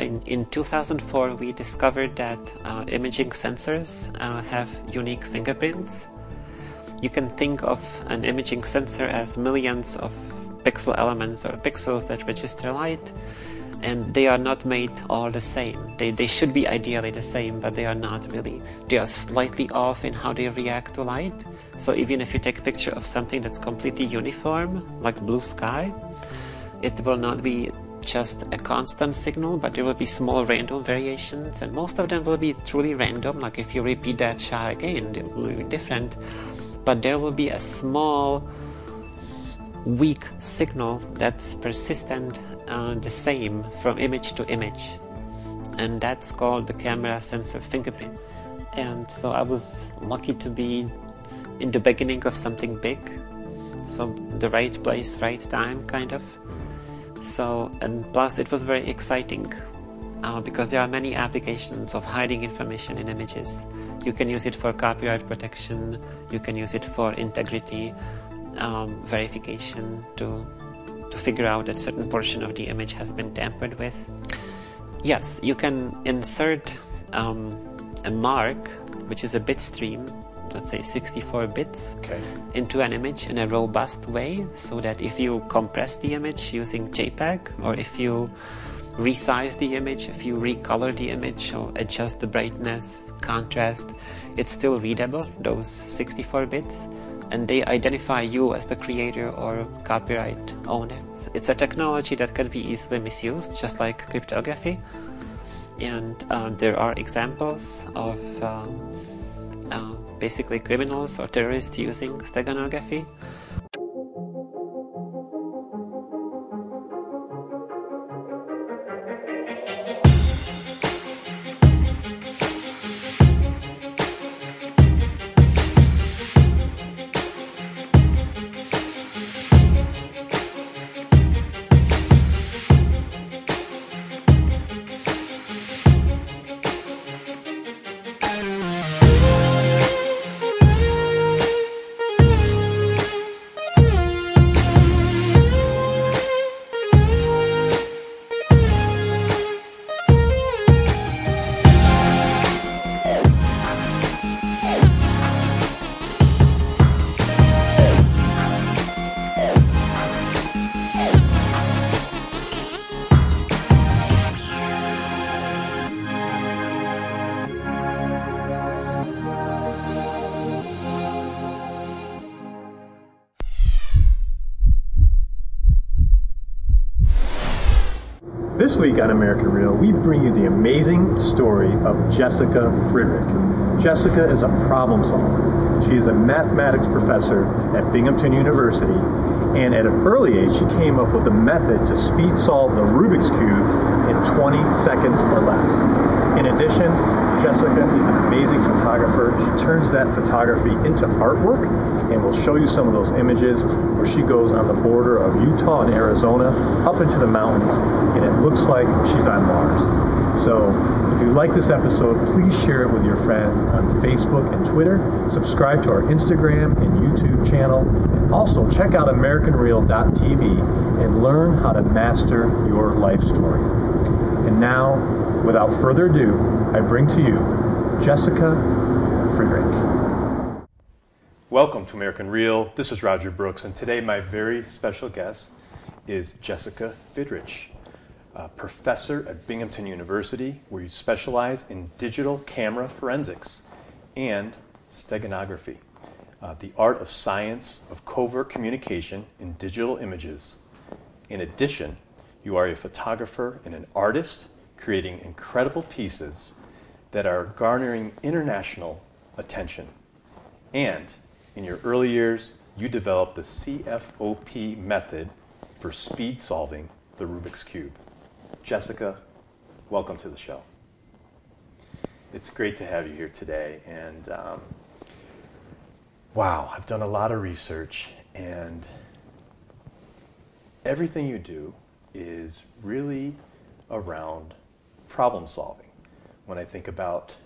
in, in 2004, we discovered that uh, imaging sensors uh, have unique fingerprints. You can think of an imaging sensor as millions of pixel elements or pixels that register light, and they are not made all the same. They, they should be ideally the same, but they are not really. They are slightly off in how they react to light. So even if you take a picture of something that's completely uniform, like blue sky, it will not be just a constant signal, but there will be small random variations, and most of them will be truly random. Like if you repeat that shot again, it will be different. But there will be a small, weak signal that's persistent, uh, the same from image to image, and that's called the camera sensor fingerprint. And so I was lucky to be in the beginning of something big, so the right place, right time, kind of. So, and plus, it was very exciting uh, because there are many applications of hiding information in images. You can use it for copyright protection, you can use it for integrity um, verification to, to figure out that certain portion of the image has been tampered with. Yes, you can insert um, a mark, which is a bit stream, let's say 64 bits Okay. into an image in a robust way so that if you compress the image using JPEG or if you resize the image, if you recolor the image or adjust the brightness, contrast, it's still readable, those 64 bits, and they identify you as the creator or copyright owner. It's- a technology that can be easily misused, just like cryptography. And uh, there are examples of um, uh, basically criminals or terrorists using steganography. Week on American Real, we bring you the amazing story of Jessica Fridrich. Jessica is a problem solver. She is a mathematics professor at Binghamton University, and at an early age, she came up with a method to speed solve the Rubik's Cube in 20 seconds or less. In addition, Jessica is an amazing photographer. She turns that photography into artwork, and we'll show you some of those images where she goes on the border of Utah and Arizona up into the mountains, and it looks like she's on Mars. So, if you like this episode, please share it with your friends on Facebook and Twitter. Subscribe to our Instagram and YouTube channel, and also check out AmericanReal.tv and learn how to master your life story. And now, without further ado, I bring to you Jessica Fridrich. Welcome to American Real. This is Roger Brooks, and today my very special guest is Jessica Fridrich, a professor at Binghamton University, where you specialize in digital camera forensics and steganography, uh, the art of science of covert communication in digital images. In addition, you are a photographer and an artist creating incredible pieces that are garnering international attention. And in your early years, you developed the CFOP method for speed solving the Rubik's Cube. Jessica, welcome to the show. It's great to have you here today. And um, wow, I've done a lot of research, and everything you do is really around problem solving. When I think about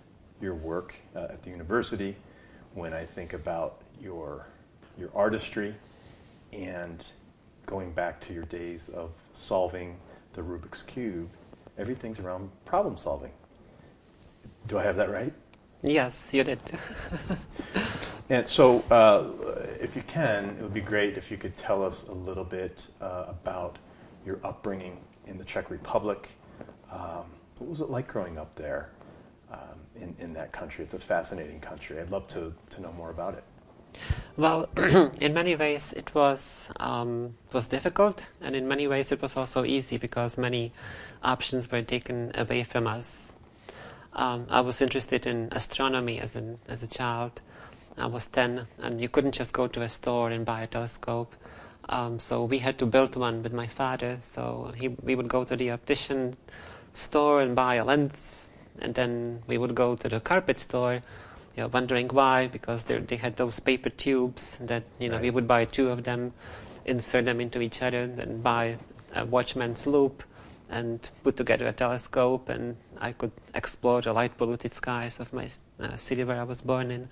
your work uh, at the university, when I think about your, your artistry, and going back to your days of solving the Rubik's Cube, everything's around problem solving. Do I have that right? Yes, you did. and so, uh, if you can, it would be great if you could tell us a little bit uh, about your upbringing in the Czech Republic. Um, what was it like growing up there um, in, in that country? It's a fascinating country. I'd love to, to know more about it. Well, in many ways it was um, was difficult, and in many ways it was also easy because many options were taken away from us. Um, I was interested in astronomy as an as a child. I was ten, and you couldn't just go to a store and buy a telescope. Um, so we had to build one with my father. So he, we would go to the optician store and buy a lens, and then we would go to the carpet store you know, wondering why, because they had those paper tubes that you know right. we would buy two of them, insert them into each other, then buy a watchman's loop, and put together a telescope, and I could explore the light polluted skies of my uh, city where I was born in.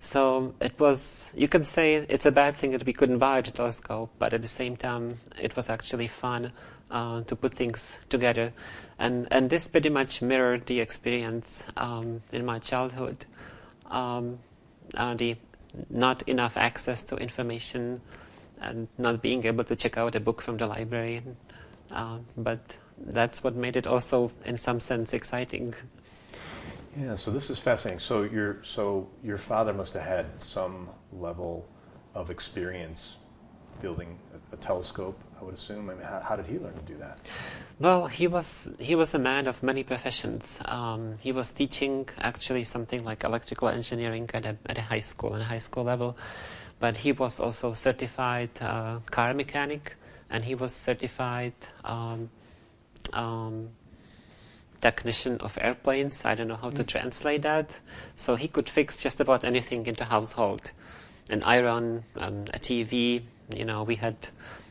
So it was, you can say it's a bad thing that we couldn't buy the telescope, but at the same time, it was actually fun uh, to put things together. And, and this pretty much mirrored the experience um, in my childhood um, uh, the not enough access to information and not being able to check out a book from the library. Uh, but that's what made it also, in some sense, exciting. Yeah, so this is fascinating. So your so your father must have had some level of experience building a, a telescope I would assume. I mean, how, how, did he learn to do that? Well, he was he was a man of many professions. Um, he was teaching actually something like electrical engineering at a, at a high school, at a high school level, but he was also certified uh, car mechanic, and he was certified um, um, technician of airplanes. I don't know how mm. to translate that. So he could fix just about anything in the household, an iron, um, a TV. You know, we had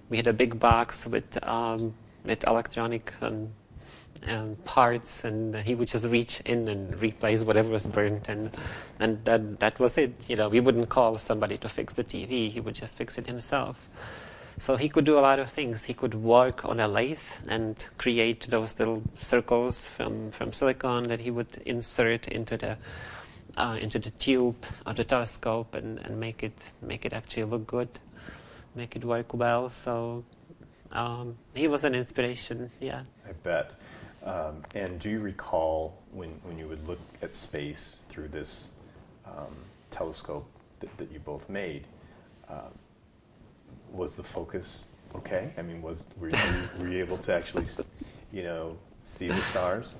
we had a big box with um, with electronic um, um, parts, and he would just reach in and replace whatever was burnt, and and that that was it. You know, we wouldn't call somebody to fix the TV; he would just fix it himself. So he could do a lot of things. He could work on a lathe and create those little circles from, from silicon that he would insert into the uh, into the tube of the telescope and, and make it make it actually look good make it work well. So um, he was an inspiration, yeah. I bet. Um, and do you recall when, when you would look at space through this um, telescope that, that, you both made? Um, was the focus okay? I mean, was were you, were you able to actually, you know, see the stars?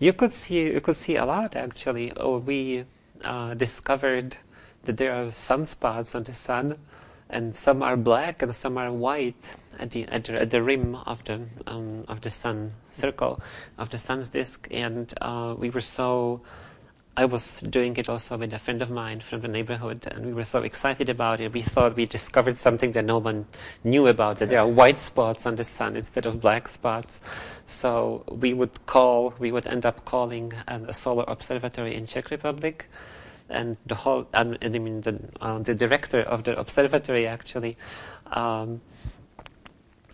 You could see you could see a lot actually. Oh, we uh, discovered that there are sunspots on the sun and some are black and some are white at the at the, at the rim of the um, of the sun circle of the sun's disk, and uh, we were so. I was doing it also with a friend of mine from the neighborhood, and we were so excited about it. We thought we discovered something that no one knew about, that there are white spots on the sun instead of black spots. So we would call, we would end up calling a solar observatory in Czech Republic, and the whole, I mean, the, uh, the director of the observatory actually um,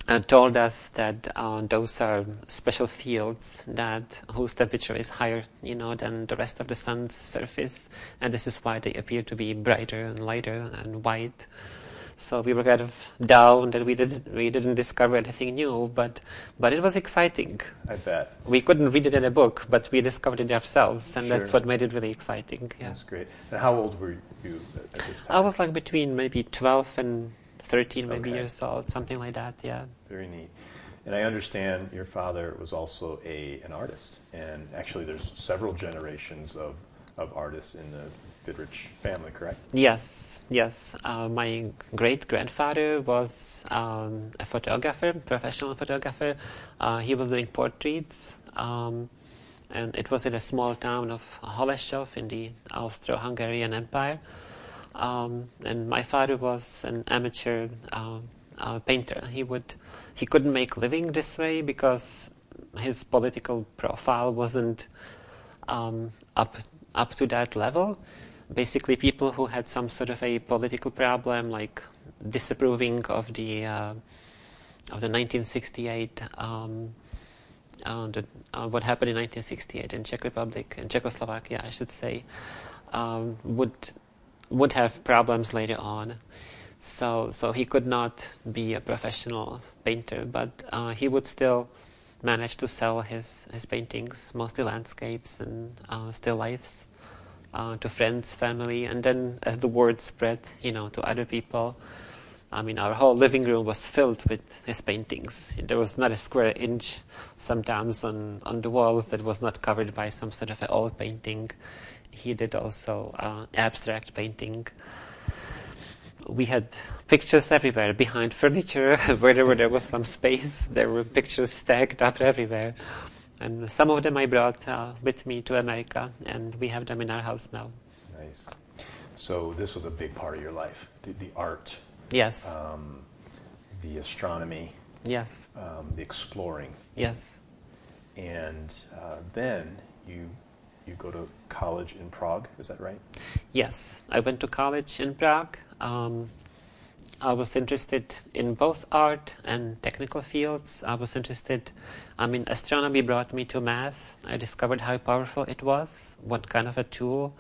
uh, told us that uh, those are special fields that whose temperature is higher, you know, than the rest of the sun's surface, and this is why they appear to be brighter and lighter and white. So we were kind of down that we didn't we didn't discover anything new, but but it was exciting. I bet we couldn't read it in a book, but we discovered it ourselves, and sure. that's what made it really exciting. Yeah. That's great. And how old were you at this time? I was like between maybe twelve and thirteen, maybe okay. years old, something like that. Yeah. Very neat. And I understand your father was also a an artist, and actually, there's several generations of of artists in the Fridrich family, correct? Yes, yes. Uh, my great grandfather was um, a photographer, professional photographer. Uh, he was doing portraits, um, and it was in a small town of Holešov in the Austro-Hungarian Empire. Um, and my father was an amateur uh, uh, painter. He would, he couldn't make living this way because his political profile wasn't um, up up to that level basically people who had some sort of a political problem, like disapproving of the uh, of the 1968 um, uh, the, uh, what happened in 1968 in Czech Republic and Czechoslovakia, I should say, um, would would have problems later on. So so he could not be a professional painter, but uh, he would still manage to sell his his paintings, mostly landscapes and uh, still lifes, uh, to friends, family, and then as the word spread, you know, to other people. I mean, our whole living room was filled with his paintings. There was not a square inch sometimes on, on the walls that was not covered by some sort of an old painting. He did also uh, abstract painting. We had pictures everywhere behind furniture, wherever there was some space. There were pictures stacked up everywhere. And some of them I brought uh, with me to America, and we have them in our house now. Nice. So, this was a big part of your life the, the art Yes. um, the astronomy, yes. um, the exploring, Yes. and uh, then you you go to college in Prague. Is that right? Yes. I went to college in Prague. Um, I was interested in both art and technical fields. I was interested, I mean, astronomy brought me to math. I discovered how powerful it was, what kind of a tool,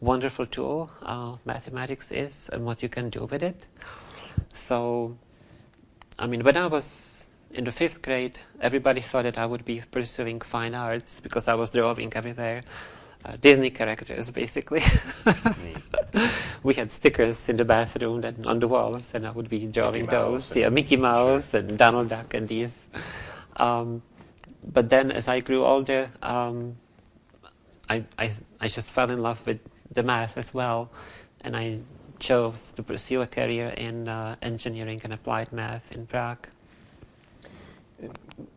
wonderful tool uh, mathematics is, and what you can do with it. So, I mean, when I was in the fifth grade, everybody thought that I would be pursuing fine arts because I was drawing everywhere. Uh, Disney characters, basically. we had stickers in the bathroom and on the walls, and I would be drawing those. Yeah, Mickey Mouse and Donald Duck and these. Um, but then, as I grew older, um, I, I, I just fell in love with the math as well, and I chose to pursue a career in uh, engineering and applied math in Prague.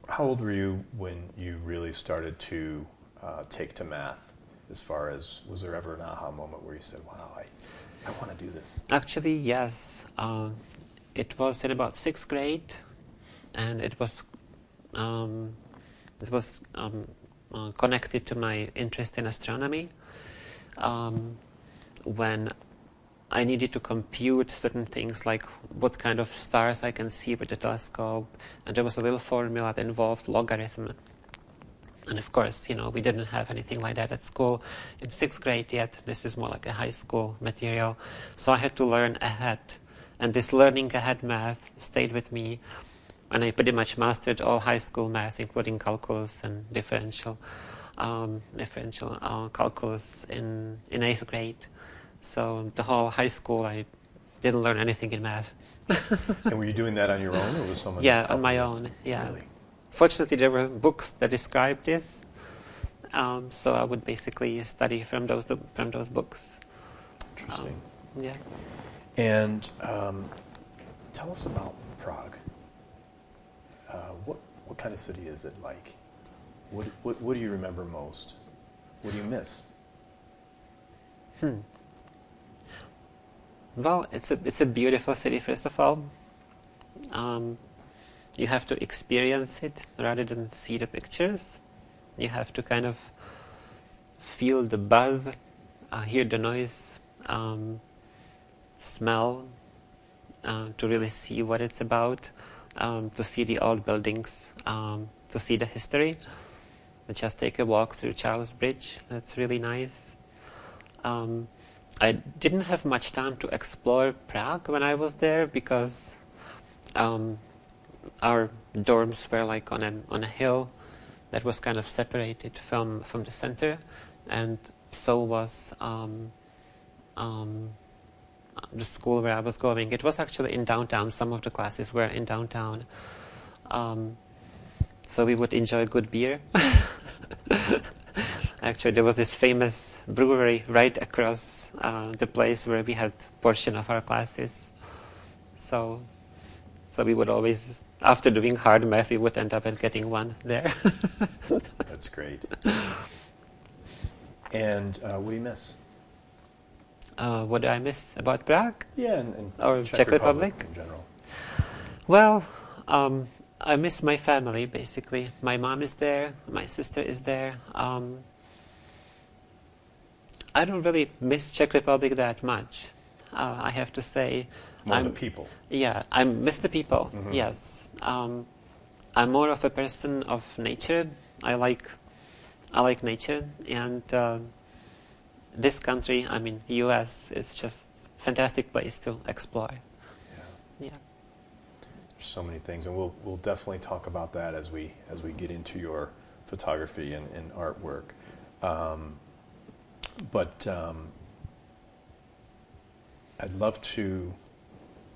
How old were you when you really started to uh, take to math? As far as was there ever an aha moment where you said, "Wow, I, I want to do this"? Actually, yes. Um, it was in about sixth grade, and it was um, it was um, uh, connected to my interest in astronomy. Um, when I needed to compute certain things like what kind of stars I can see with the telescope, and there was a little formula that involved logarithm. And of course, you know, we didn't have anything like that at school in sixth grade yet. This is more like a high school material. So I had to learn ahead. And this learning ahead math stayed with me. And I pretty much mastered all high school math, including calculus and differential, um, differential uh, calculus in, in eighth grade. So the whole high school, I didn't learn anything in math. and were you doing that on your own, or was someone? Yeah, on my own. Yeah. Really? Fortunately, there were books that described this, um, so I would basically study from those from those books. Interesting. Um, yeah. And um, tell us about Prague. Uh, what what kind of city is it like? What, what what do you remember most? What do you miss? Hmm. Well, it's a it's a beautiful city. First of all, um, you have to experience it rather than see the pictures. You have to kind of feel the buzz, uh, hear the noise, um, smell, uh, to really see what it's about, um, to see the old buildings, um, to see the history. Just take a walk through Charles Bridge. That's really nice. Um, I didn't have much time to explore Prague when I was there because um, our dorms were like on a on a hill that was kind of separated from from the center, and so was um, um, the school where I was going. It was actually in downtown. Some of the classes were in downtown, um, so we would enjoy good beer. Actually, there was this famous brewery right across uh, the place where we had portion of our classes. So, so we would always, after doing hard math, we would end up at getting one there. That's great. And uh, what do you miss? uh, what do I miss about Prague? Yeah, and, and Or Czech Republic? in general. Well, um, I miss my family basically. My mom is there, my sister is there. Um, I don't really miss Czech Republic that much. Uh, I have to say, More I'm, the people. yeah, I miss the people. Mhm. Yes, um, I'm more of a person of nature I like I like nature, and uh, this country, I mean, U.S., is just fantastic place to explore. Yeah. Yeah. There's so many things, and we'll we'll definitely talk about that as we as we get into your photography and, and artwork. Um, but um, I'd love to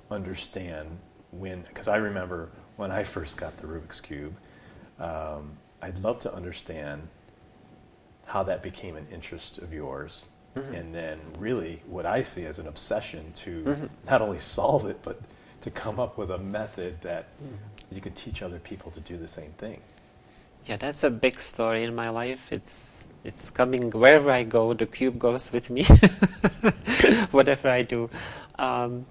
understand when, because I remember when I first got the Rubik's Cube, um, I'd love to understand how that became an interest of yours. Mm-hmm. And then, really, what I see as an obsession to Mhm. not only solve it, but to come up with a method that Mm-hmm. you could teach other people to do the same thing. Yeah, that's a big story in my life. It's it's coming wherever I go. The cube goes with me. Whatever I do, um,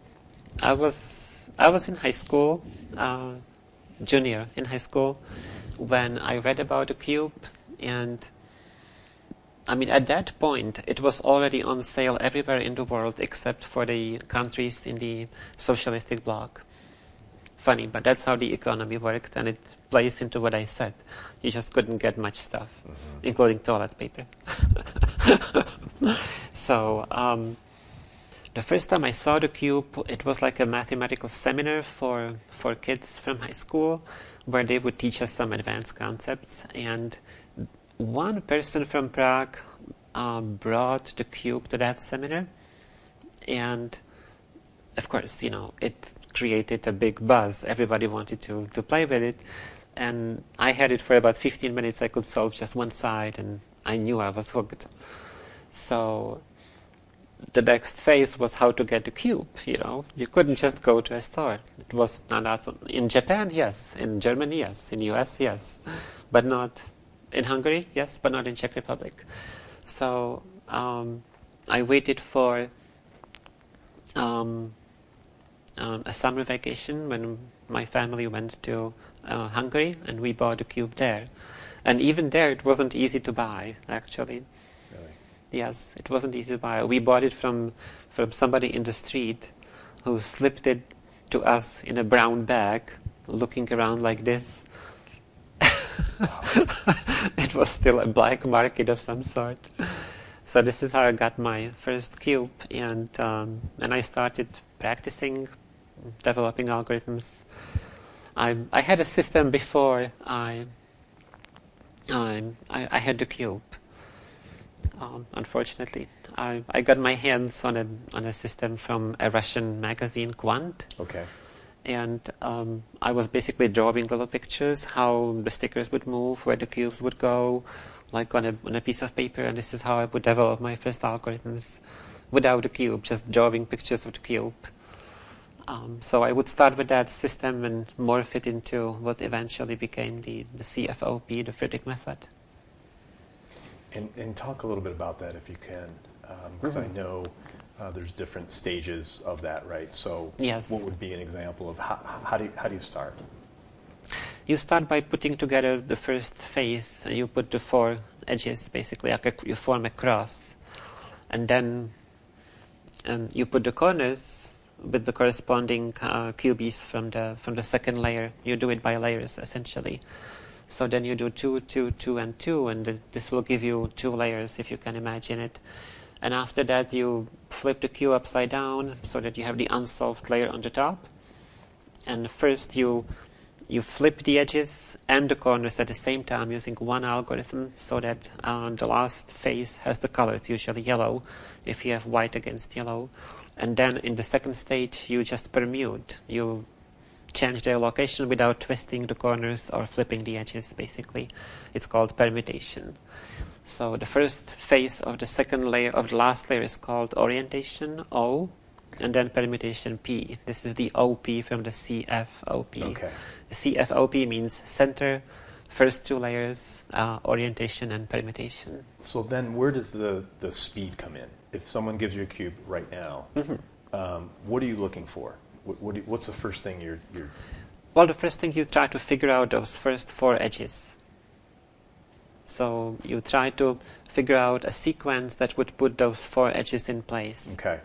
I was I was in high school, uh, junior in high school, when I read about the cube, and I mean at that point it was already on sale everywhere in the world except for the countries in the socialistic bloc funny, but that's how the economy worked, and it plays into what I said. You just couldn't get much stuff, including toilet paper. so, um, the first time I saw the cube, it was like a mathematical seminar for, for kids from high school, where they would teach us some advanced concepts. And one person from Prague um, brought the cube to that seminar, and of course, you know, it created a big buzz. Everybody wanted to, to play with it. And I had it for about 15 minutes. I could solve just one side, and I knew I was hooked. So the next phase was how to get a cube. You know, you couldn't just go to a store. It was not awesome. in Japan, yes. In Germany, yes. In US, yes, but not in Hungary, yes, but not in Czech Republic. So um, I waited for um, um, a summer vacation when my family went to uh, Hungary and we bought a cube there. And even there, it wasn't easy to buy, actually. Yes, it wasn't easy to buy. We bought it from, from somebody in the street who slipped it to us in a brown bag, looking around like this. it was still a black market of some sort. So this is how I got my first cube, and um, and I started practicing, developing algorithms. I I had a system before I I, I, I had the cube. Um, unfortunately, I, I got my hands on a on a system from a Russian magazine, Kvant, Okay. and um, I was basically drawing little pictures how the stickers would move, where the cubes would go, like on a on a piece of paper. And this is how I would develop my first algorithms without the cube, just drawing pictures of the cube. Um, so I would start with that system and morph it into what eventually became the, the CFOP, the Fridrich method. And, and talk a little bit about that if you can, because I Mhm. know uh, there's different stages of that, right? So, Yes. what would be an example of how, how do you, how do you start? You start by putting together the first face, and you put the four edges basically, like a, you form a cross, and then um, you put the corners with the corresponding uh, cubies from the from the second layer. You do it by layers essentially. So then you do two, two, two, and two, and th- this will give you two layers if you can imagine it. And after that, you flip the cube upside down so that you have the unsolved layer on the top. And first you you flip the edges and the corners at the same time using one algorithm so that uh, the last face has the colors, usually yellow, if you have white against yellow. And then in the second stage, you just permute. You change their location without twisting the corners or flipping the edges, basically. It's called permutation. So the first phase of the second layer of the last layer is called orientation, O, and then permutation, P. This is the OP from the CFOP. Okay. CFOP means center, first two layers, uh, orientation and permutation. So then, where does the, the speed come in? If someone gives you a cube right now, um, what are you looking for? What, what what's the first thing you're, you're Well, the first thing you try to figure out those first four edges. So you try to figure out a sequence that would put those four edges in place. okay?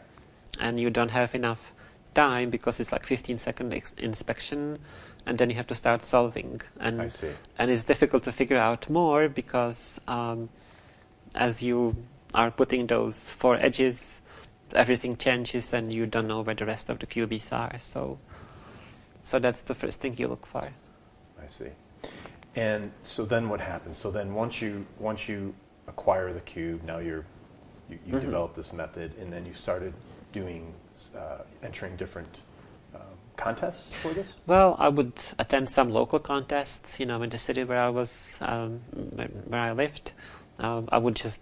and you don't have enough time because it's like 15 second ex- inspection, and then you have to start solving. And I see. and it's difficult to figure out more because um, as you are putting those four edges, everything changes, and you don't know where the rest of the cubies are. So, so that's the first thing you look for. I see. And so then what happens? So then once you once you acquire the cube, now you're you, you Mhm. develop this method, and then you started doing uh, entering different um, contests for this. Well, I would attend some local contests, you know, in the city where I was, um, where I lived. Um, I would just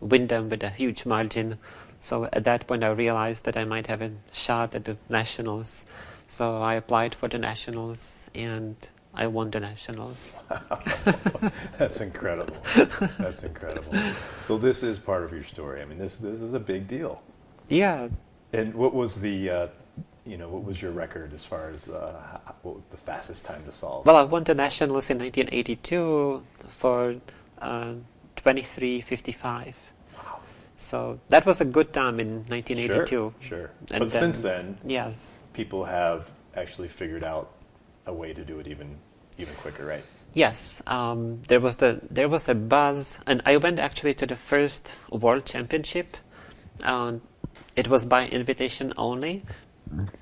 win them with a huge margin. So at that point, I realized that I might have a shot at the nationals. So I applied for the nationals, and I won the nationals. That's incredible. That's incredible. So this is part of your story. I mean, this this is a big deal. Yeah, And what was the uh, you know what was your record as far as uh, what was the fastest time to solve? well, I won the nationals in 1982 for uh, 23:55. So that was a good time in 1982. Sure. sure. And but then- since then, Yes. people have actually figured out a way to do it even even quicker, right? Yes, um, there was the there was a buzz, and I went actually to the first World Championship. Um, it was by invitation only.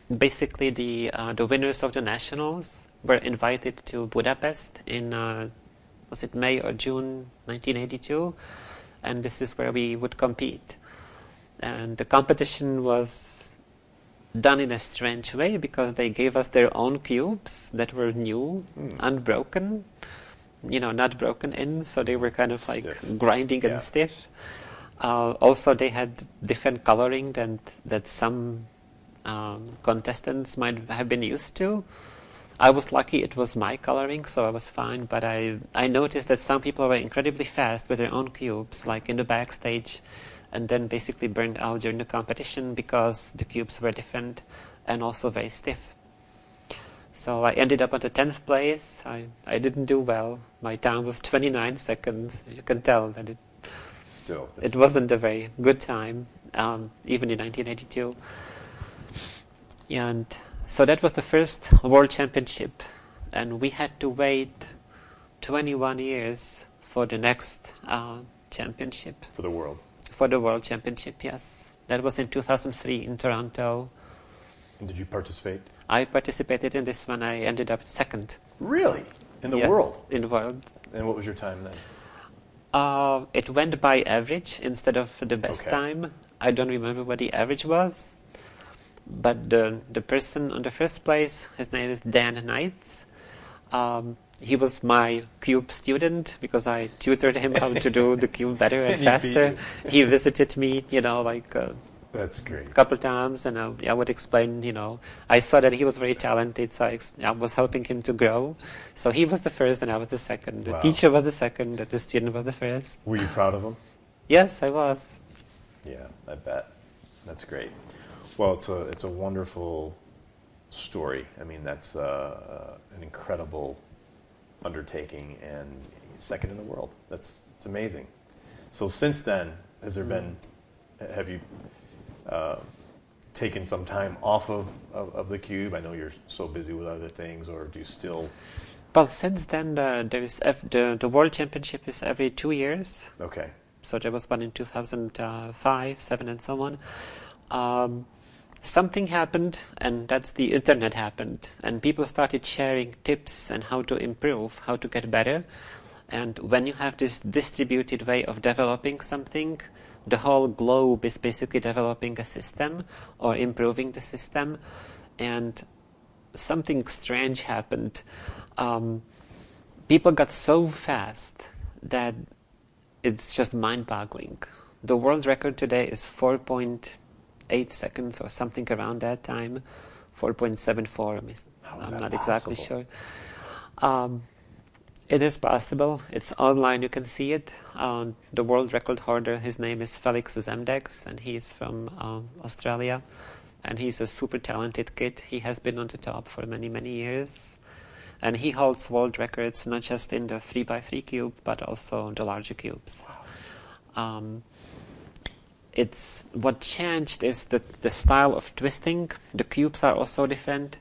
Basically, the uh, the winners of the nationals were invited to Budapest in uh, was it May or June 1982, and this is where we would compete. And the competition was done in a strange way because they gave us their own cubes that were new, Hmm. unbroken, you know, not broken in, so they were kind of like Stiff. grinding Yeah. and stiff. Uh, also, they had different coloring than that some um, contestants might have been used to. I was lucky; it was my coloring, so I was fine. But I I noticed that some people were incredibly fast with their own cubes, like in the backstage, and then basically burned out during the competition because the cubes were different and also very stiff. So I ended up at the tenth place. I I didn't do well. My time was 29 seconds. You can tell that it Still, it wasn't a very good time, um, even in 1982. And so that was the first World Championship, and we had to wait 21 years for the next uh, championship, for the world. for the World Championship. Yes, that was in 2003 in Toronto. And did you participate? I participated in this one. I ended up second Really? In the Yes, world? In the world. And what was your time then? Uh, it went by average instead of the best Okay. time. I don't remember what the average was, but the the person on the first place, his name is Dan Knights. Um, he was my cube student because I tutored him how to do the cube better and And he beat faster. He visited me, you know, like a That's great. A couple times, and I, I would explain, you know, I saw that he was very talented, so I, ex- I was helping him to grow. So he was the first, and I was the second. The Wow. teacher was the second, and the student was the first. Were you proud of him? Yes, I was. Yeah, I bet. That's great. Well, it's a it's a wonderful story. I mean, that's uh, uh, an incredible undertaking and second in the world. That's it's amazing. So since then, has there been? Have you uh, taken some time off of, of of the cube? I know you're so busy with other things, or do you still? Well, since then, uh, there is ev- the the World Championship is every two years. Okay. So there was one in 2005, 7, and so on. Um, something happened, and that's the internet happened, and people started sharing tips and how to improve, how to get better. And when you have this distributed way of developing something, the whole globe is basically developing a system or improving the system, and something strange happened. Um, people got so fast that it's just mind-boggling. The world record today is 4.8 seconds or something around that time, 4.74. I'm, I'm not exactly sure. Um, it is possible. It's online. You can see it. Um, the world record holder, his name is Felix Zemdegs, and he is from um, Australia. And he's a super talented kid. He has been on the top for many, many years. And he holds world records not just in the 3x3 cube, but also the larger cubes. Um, it's what changed is that the style of twisting. The cubes are also different.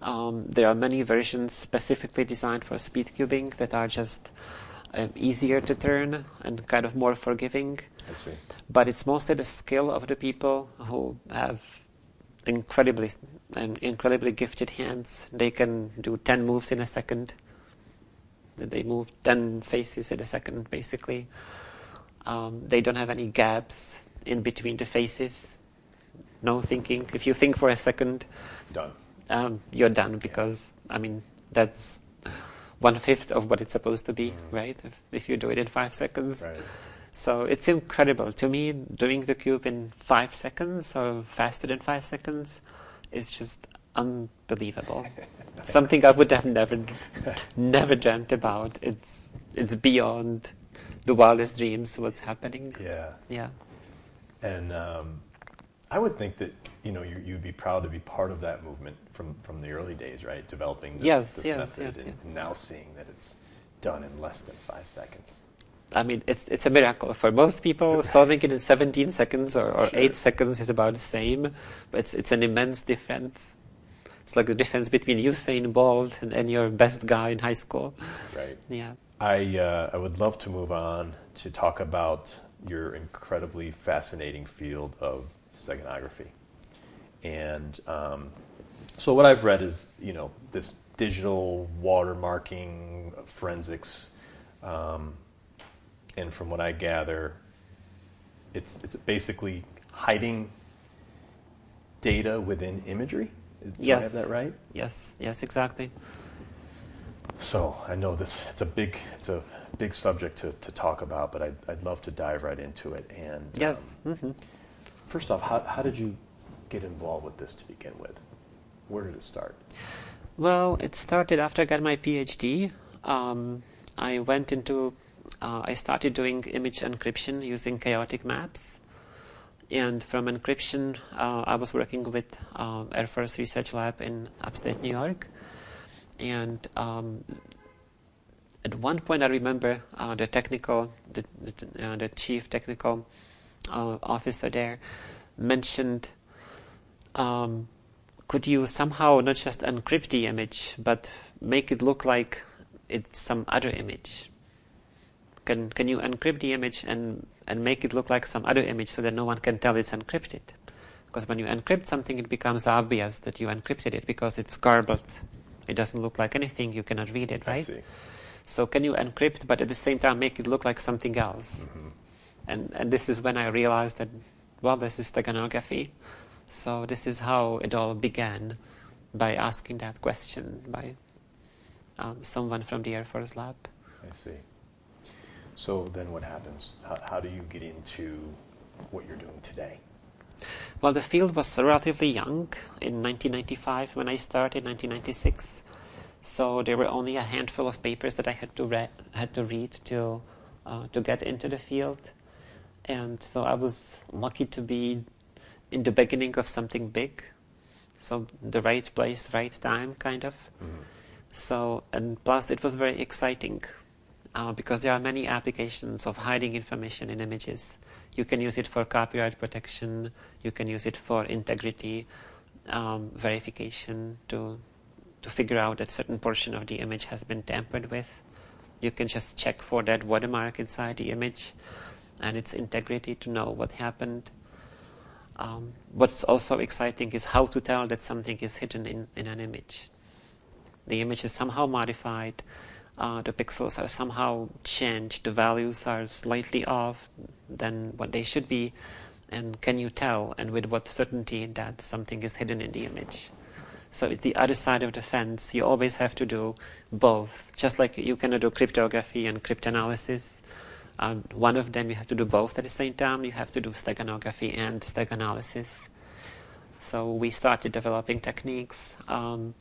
Um, there are many versions specifically designed for speed cubing that are just um, easier to turn and kind of more forgiving. I see. But it's mostly the skill of the people who have incredibly um, incredibly gifted hands. They can do ten moves in a second. They move ten faces in a second, basically. Um, they don't have any gaps in between the faces. No thinking. If you think for a second, Done. um, you're done because I mean that's one fifth of what it's supposed to be, Mhm. right? If, if you do it in five seconds, Right. so it's incredible to me. Doing the cube in five seconds or faster than five seconds is just unbelievable. Something I would have never, never dreamt about. It's it's beyond the wildest dreams. What's happening? Yeah. Yeah. And um, I would think that you know you, you'd be proud to be part of that movement from, from the early days, right? Developing this, Yes, this yes, method yes, and, yes. and now seeing that it's done in less than five seconds. I mean, it's it's a miracle for most people. Solving it in 17 seconds or, or Sure. eight seconds is about the same, but it's it's an immense difference. It's like the difference between Usain Bolt and, and your best guy in high school. Right. Yeah. I, uh, I would love to move on to talk about your incredibly fascinating field of steganography. And um, so, what I've read is, you know, this digital watermarking forensics. Um, and from what I gather, it's, it's basically hiding data within imagery. Is, do I have that right? Yes. Yes. Exactly. So I know this it's a big it's a big subject to, to talk about, but I'd, I'd love to dive right into it. And Yes. um, hmm first off, how, how did you get involved with this to begin with? Where did it start? Well, it started after I got my PhD. Um, I went into, uh, I started doing image encryption using chaotic maps. And from encryption, uh, I was working with uh, Air Force Research Lab in upstate New York. And um, at one point, I remember uh, the technical, the, the, uh, the chief technical uh, officer there mentioned um, could you somehow not just encrypt the image, but make it look like it's some other image? Can can you encrypt the image and and make it look like some other image so that no one can tell it's encrypted? Because when you encrypt something, it becomes obvious that you encrypted it because it's garbled. It doesn't look like anything. You cannot read it, I right? see. So can you encrypt, but at the same time make it look like something else? Mhm. And and this is when I realized that well, this is steganography. So this is how it all began, by asking that question by um, someone from the Air Force lab. I see. So then what happens? How, how do you get into what you're doing today? Well, the field was relatively young in 1995 when I started, 1996. So there were only a handful of papers that I had to read, had to read to uh, to get into the field, and so I was lucky to be in the beginning of something big. So the right place, right time, kind of. So and plus it was very exciting uh, because there are many applications of hiding information in images. You can use it for copyright protection. You can use it for integrity um, verification to to figure out that certain portion of the image has been tampered with. You can just check for that watermark inside the image and its integrity to know what happened. Um, what's also exciting is how to tell that something is hidden in, in an image. The image is somehow modified, uh, the pixels are somehow changed, the values are slightly off than what they should be, and can you tell and with what certainty that something is hidden in the image? So it's the other side of the fence. You always have to do both. Just like you cannot do cryptography and cryptanalysis, um, one of them you have to do both at the same time. You have to do steganography and steganalysis. So we started developing techniques, um,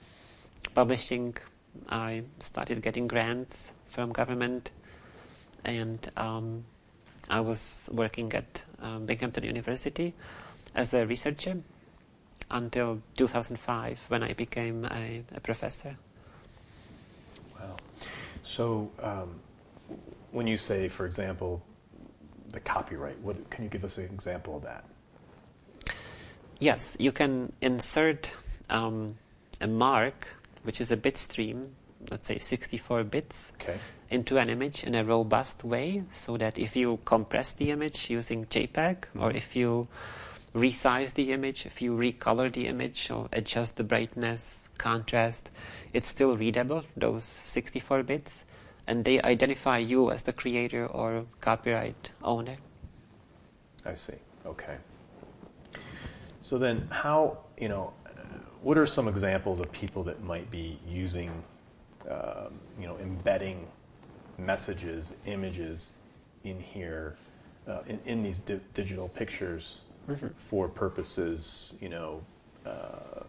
publishing. I started getting grants from government, and um, I was working at um, Binghamton University as a researcher until 2005 when I became a, a professor. Wow. So um, when you say, for example, the copyright. What can you give us an example of that? Yes, you can insert um, a mark, which is a bit stream, let's say 64 bits, Okay. into an image in a robust way, so that if you compress the image using JPEG, or if you resize the image, if you recolor the image or adjust the brightness, contrast, it's still readable, those 64 bits, and they identify you as the creator or copyright owner. I see. Okay. So then, how you know? What are some examples of people that might be using, um, you know, embedding messages, images in here, uh, in, in these di- digital pictures for purposes, you know, uh,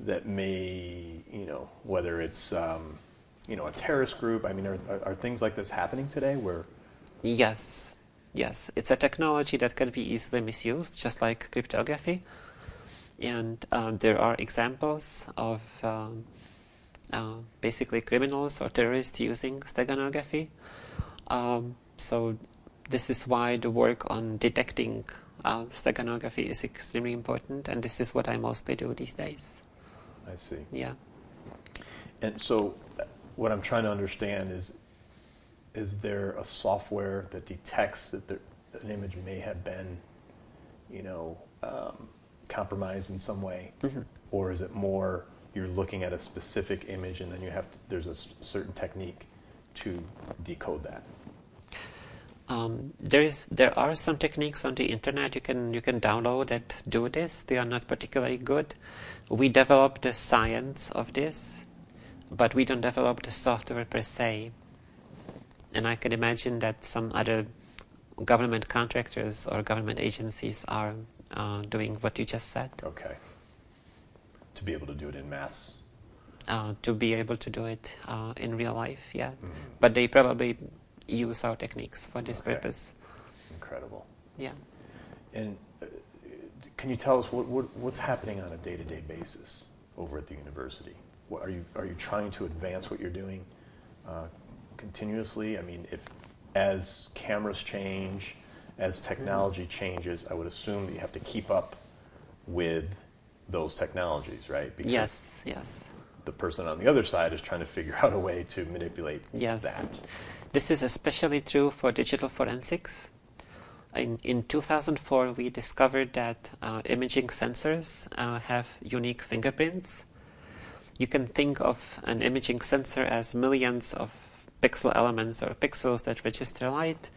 that may, you know, whether it's, um, you know, a terrorist group. I mean, are, are, are things like this happening today? Where Yes, yes, it's a technology that can be easily misused, just like cryptography. And um, there are examples of um, uh, basically criminals or terrorists using steganography. Um, so this is why the work on detecting uh, steganography is extremely important, and this is what I mostly do these days. I see. Yeah. And so, uh, what I'm trying to understand is, is there a software that detects that there, an image may have been, you know, um, compromised in some way, or is it more you're looking at a specific image and then you have to, there's a certain technique to decode that? Um, there is there are some techniques on the internet you can you can download that do this. They are not particularly good. We develop the science of this, but we don't develop the software per se. And I can imagine that some other government contractors or government agencies are uh, doing what you just said Okay. To be able to do it in mass. uh, to be able to do it uh, in real life. Yeah, Mhm. but they probably use our techniques for this Okay. purpose. Incredible. Yeah. And uh, can you tell us what, what, what's happening on a day-to-day basis over at the university? What, are you are you trying to advance what you're doing uh, continuously? I mean, if as cameras change, as technology changes, I would assume that you have to keep up with those technologies, right? Because Yes. Yes. the person on the other side is trying to figure out a way to manipulate Yes. that. This is especially true for digital forensics. In, in 2004, we discovered that uh, imaging sensors uh, have unique fingerprints. You can think of an imaging sensor as millions of pixel elements or pixels that register light,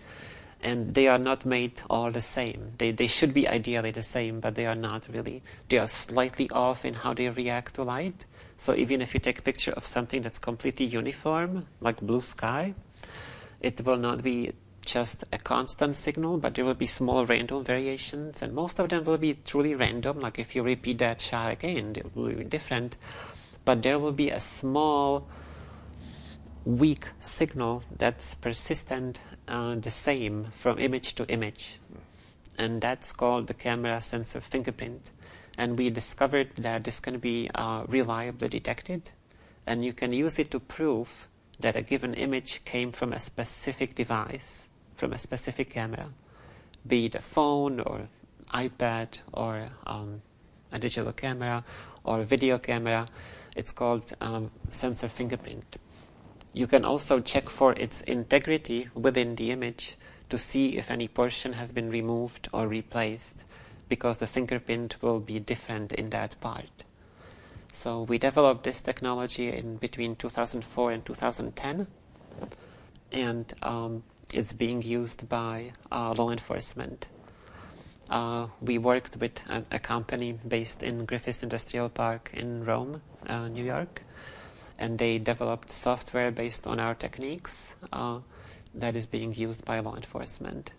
and they are not made all the same. They, they should be ideally the same, but they are not really. They are slightly off in how they react to light. So even if you take a picture of something that's completely uniform, like blue sky, it will not be just a constant signal, but there will be small random variations, and most of them will be truly random. Like if you repeat that shot again, it will be different. But there will be a small, weak signal that's persistent, uh, the same from image to image, and that's called the camera sensor fingerprint. And we discovered that this can be uh, reliably detected, and you can use it to prove that a given image came from a specific device, from a specific camera, be it a phone or iPad or um, a digital camera or a video camera. It's called um, sensor fingerprint. You can also check for its integrity within the image to see if any portion has been removed or replaced, because the fingerprint will be different in that part. So we developed this technology in between 2004 and 2010, and um, it's being used by uh, law enforcement. Uh, we worked with a, a, company based in Griffiss Industrial Park in Rome, uh, New York, and they developed software based on our techniques uh, that is being used by law enforcement.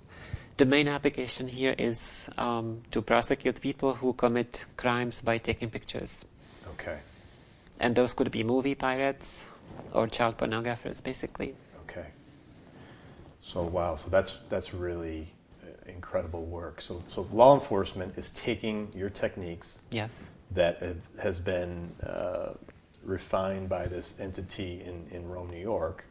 The main application here is um, to prosecute people who commit crimes by taking pictures. Okay. And those could be movie pirates or child pornographers, basically. Okay. So wow, so that's that's really uh, incredible work. So so law enforcement is taking your techniques Yes. that have, has been uh, refined by this entity in, in Rome, New York,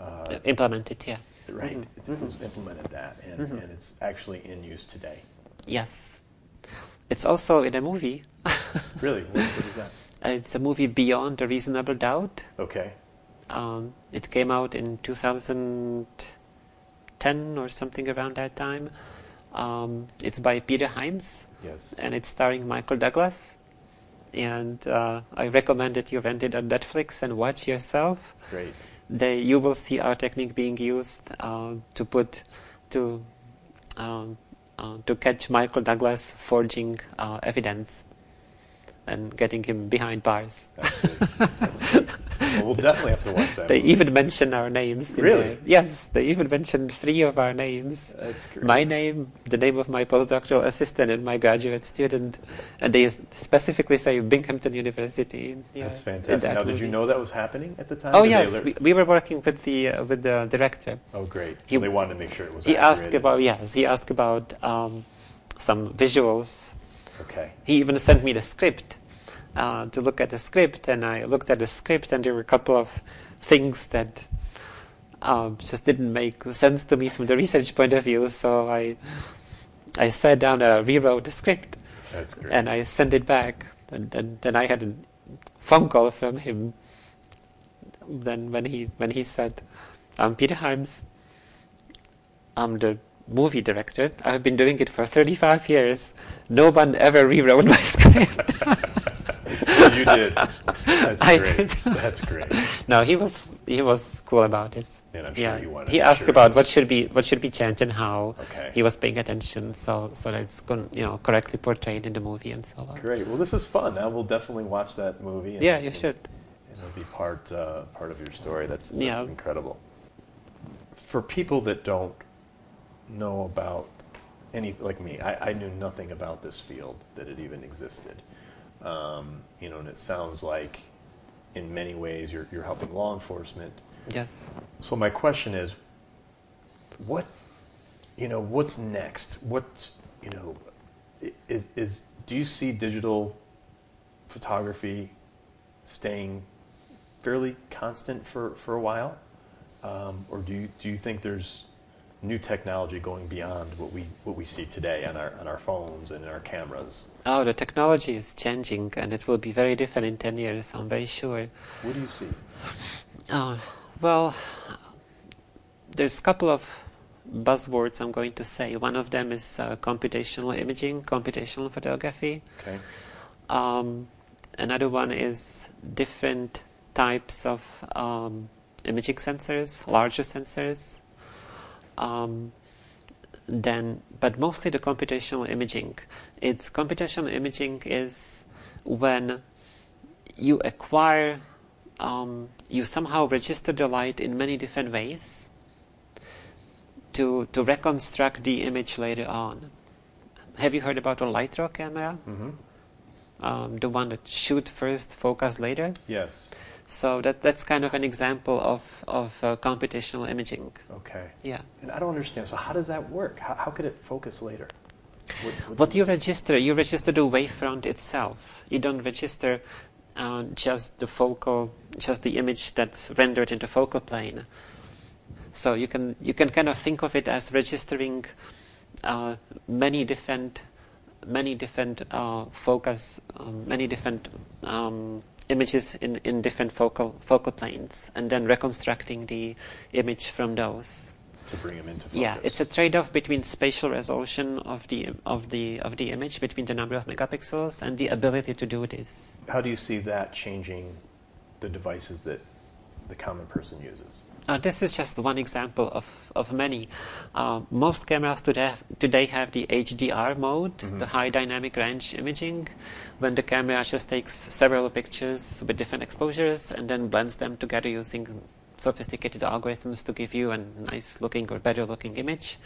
uh, Implemented, yeah. right? Mm-hmm. It was implemented that, and, and it's actually in use today. Yes. It's also in a movie. Really, what, what is that? It's a movie Beyond a Reasonable Doubt. Okay, Um, it came out in 2010 or something around that time. Um, it's by Peter Hyams yes. and it's starring Michael Douglas. And uh, I recommend that you rent it on Netflix and watch yourself. Great. They, you will see our technique being used uh, to put to um, uh, to catch Michael Douglas forging uh, evidence and getting him behind bars. That's good. That's. Well, we'll definitely have to watch that. They movie. even mention our names. Really? there. Yes, they even mentioned three of our names. That's great. My name, the name of my postdoctoral assistant, and my graduate student. And they specifically say Binghamton University. Yeah, That's fantastic. that Now, did you know that was happening at the time? Oh Did yes, we, we were working with the uh, with the director. Oh, great. So He- they wanted to make sure it was He asked about yes, he asked about um, some visuals. Okay. He even sent me the script uh, to look at the script, and I looked at the script, and there were a couple of things that um, just didn't make sense to me from the research point of view. So I I sat down and rewrote the script, That's great. and I sent it back. And then, then I had a phone call from him. Then when he when he said, "I'm Peter Hyams. I'm the movie director. I've been doing it for 35 years. No one ever rewrote my script." Well, you did. That's I great. did. That's great. no, he was he was cool about it. And I'm sure yeah, you wanted he asked sure about what should be what should be changed and how. Okay. He was paying attention, so so that it's con- you know correctly portrayed in the movie and so on. Great. Well, this is fun. Now we'll definitely watch that movie. And, Yeah, you should. And it'll be part uh, part of your story. That's, that's Yeah. incredible. For people that don't know about any like me, I, I knew nothing about this field that it even existed. Um, you know, and it sounds like in many ways you're you're helping law enforcement. Yes. So my question is, what, you know, what's next? What, you know, is, is do you see digital photography staying fairly constant for, for a while, um, or do you do you think there's new technology going beyond what we what we see today on our on our phones and in our cameras? Oh, the technology is changing, and it will be very different in 10 years, I'm very sure. What do you see? Oh, well, there's a couple of buzzwords I'm going to say. One of them is uh, computational imaging, computational photography. Okay. Um, another one is different types of um, imaging sensors, larger sensors. Um, then, but mostly the computational imaging. It's computational imaging is when you acquire, um, you somehow register the light in many different ways to to reconstruct the image later on. Have you heard about a light camera? Mm-hmm. um, the one that shoot first, focus later. Yes. So that that's kind of an example of of uh, computational imaging. Okay. Yeah. And I don't understand. So how does that work? How, how could it focus later? What, What you register, you register the wavefront itself. You don't register uh, just the focal, just the image that's rendered in the focal plane. So you can you can kind of think of it as registering uh, many different many different uh, focus, um, many different um, images in, in different focal focal planes, and then reconstructing the image from those. to bring them into focus. Yeah, it's a trade-off between spatial resolution of the of the of the image, between the number of megapixels, and the ability to do this. How do you see that changing the devices that the common person uses? Uh, this is just one example of, of many. Uh, most cameras today, today have the HDR mode, the high dynamic range imaging, when the camera just takes several pictures with different exposures and then blends them together using sophisticated algorithms to give you a nice looking or better looking image.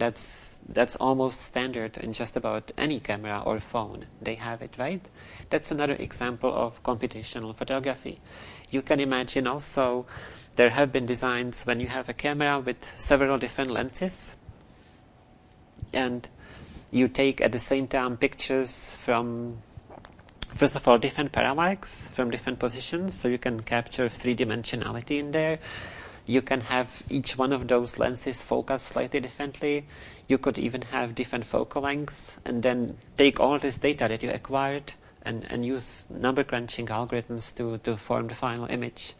That's that's almost standard in just about any camera or phone. They have it, right? That's another example of computational photography. You can imagine also there have been designs when you have a camera with several different lenses and you take at the same time pictures from first of all different parallax from different positions so you can capture three dimensionality in there You can have each one of those lenses focus slightly differently. You could even have different focal lengths, and then take all this data that you acquired and, and use number crunching algorithms to, to form the final image.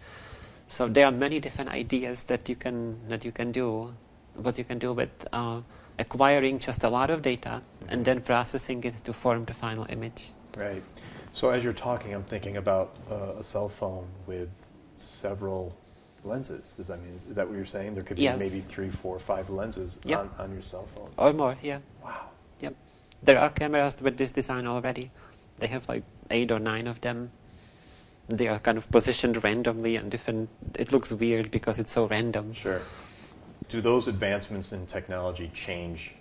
So there are many different ideas that you can that you can do. What you can do with uh, acquiring just a lot of data and then processing it to form the final image. Right. So as you're talking, I'm thinking about uh, a cell phone with several lenses. Does that mean is, is that what you're saying? There could be Yes. maybe three, four, five lenses Yep. on, on your cell phone. Or more, yeah. Wow. Yep. There are cameras with this design already. They have like eight or nine of them. They are kind of positioned randomly and different. It looks weird because it's so random. Sure. Do those advancements in technology change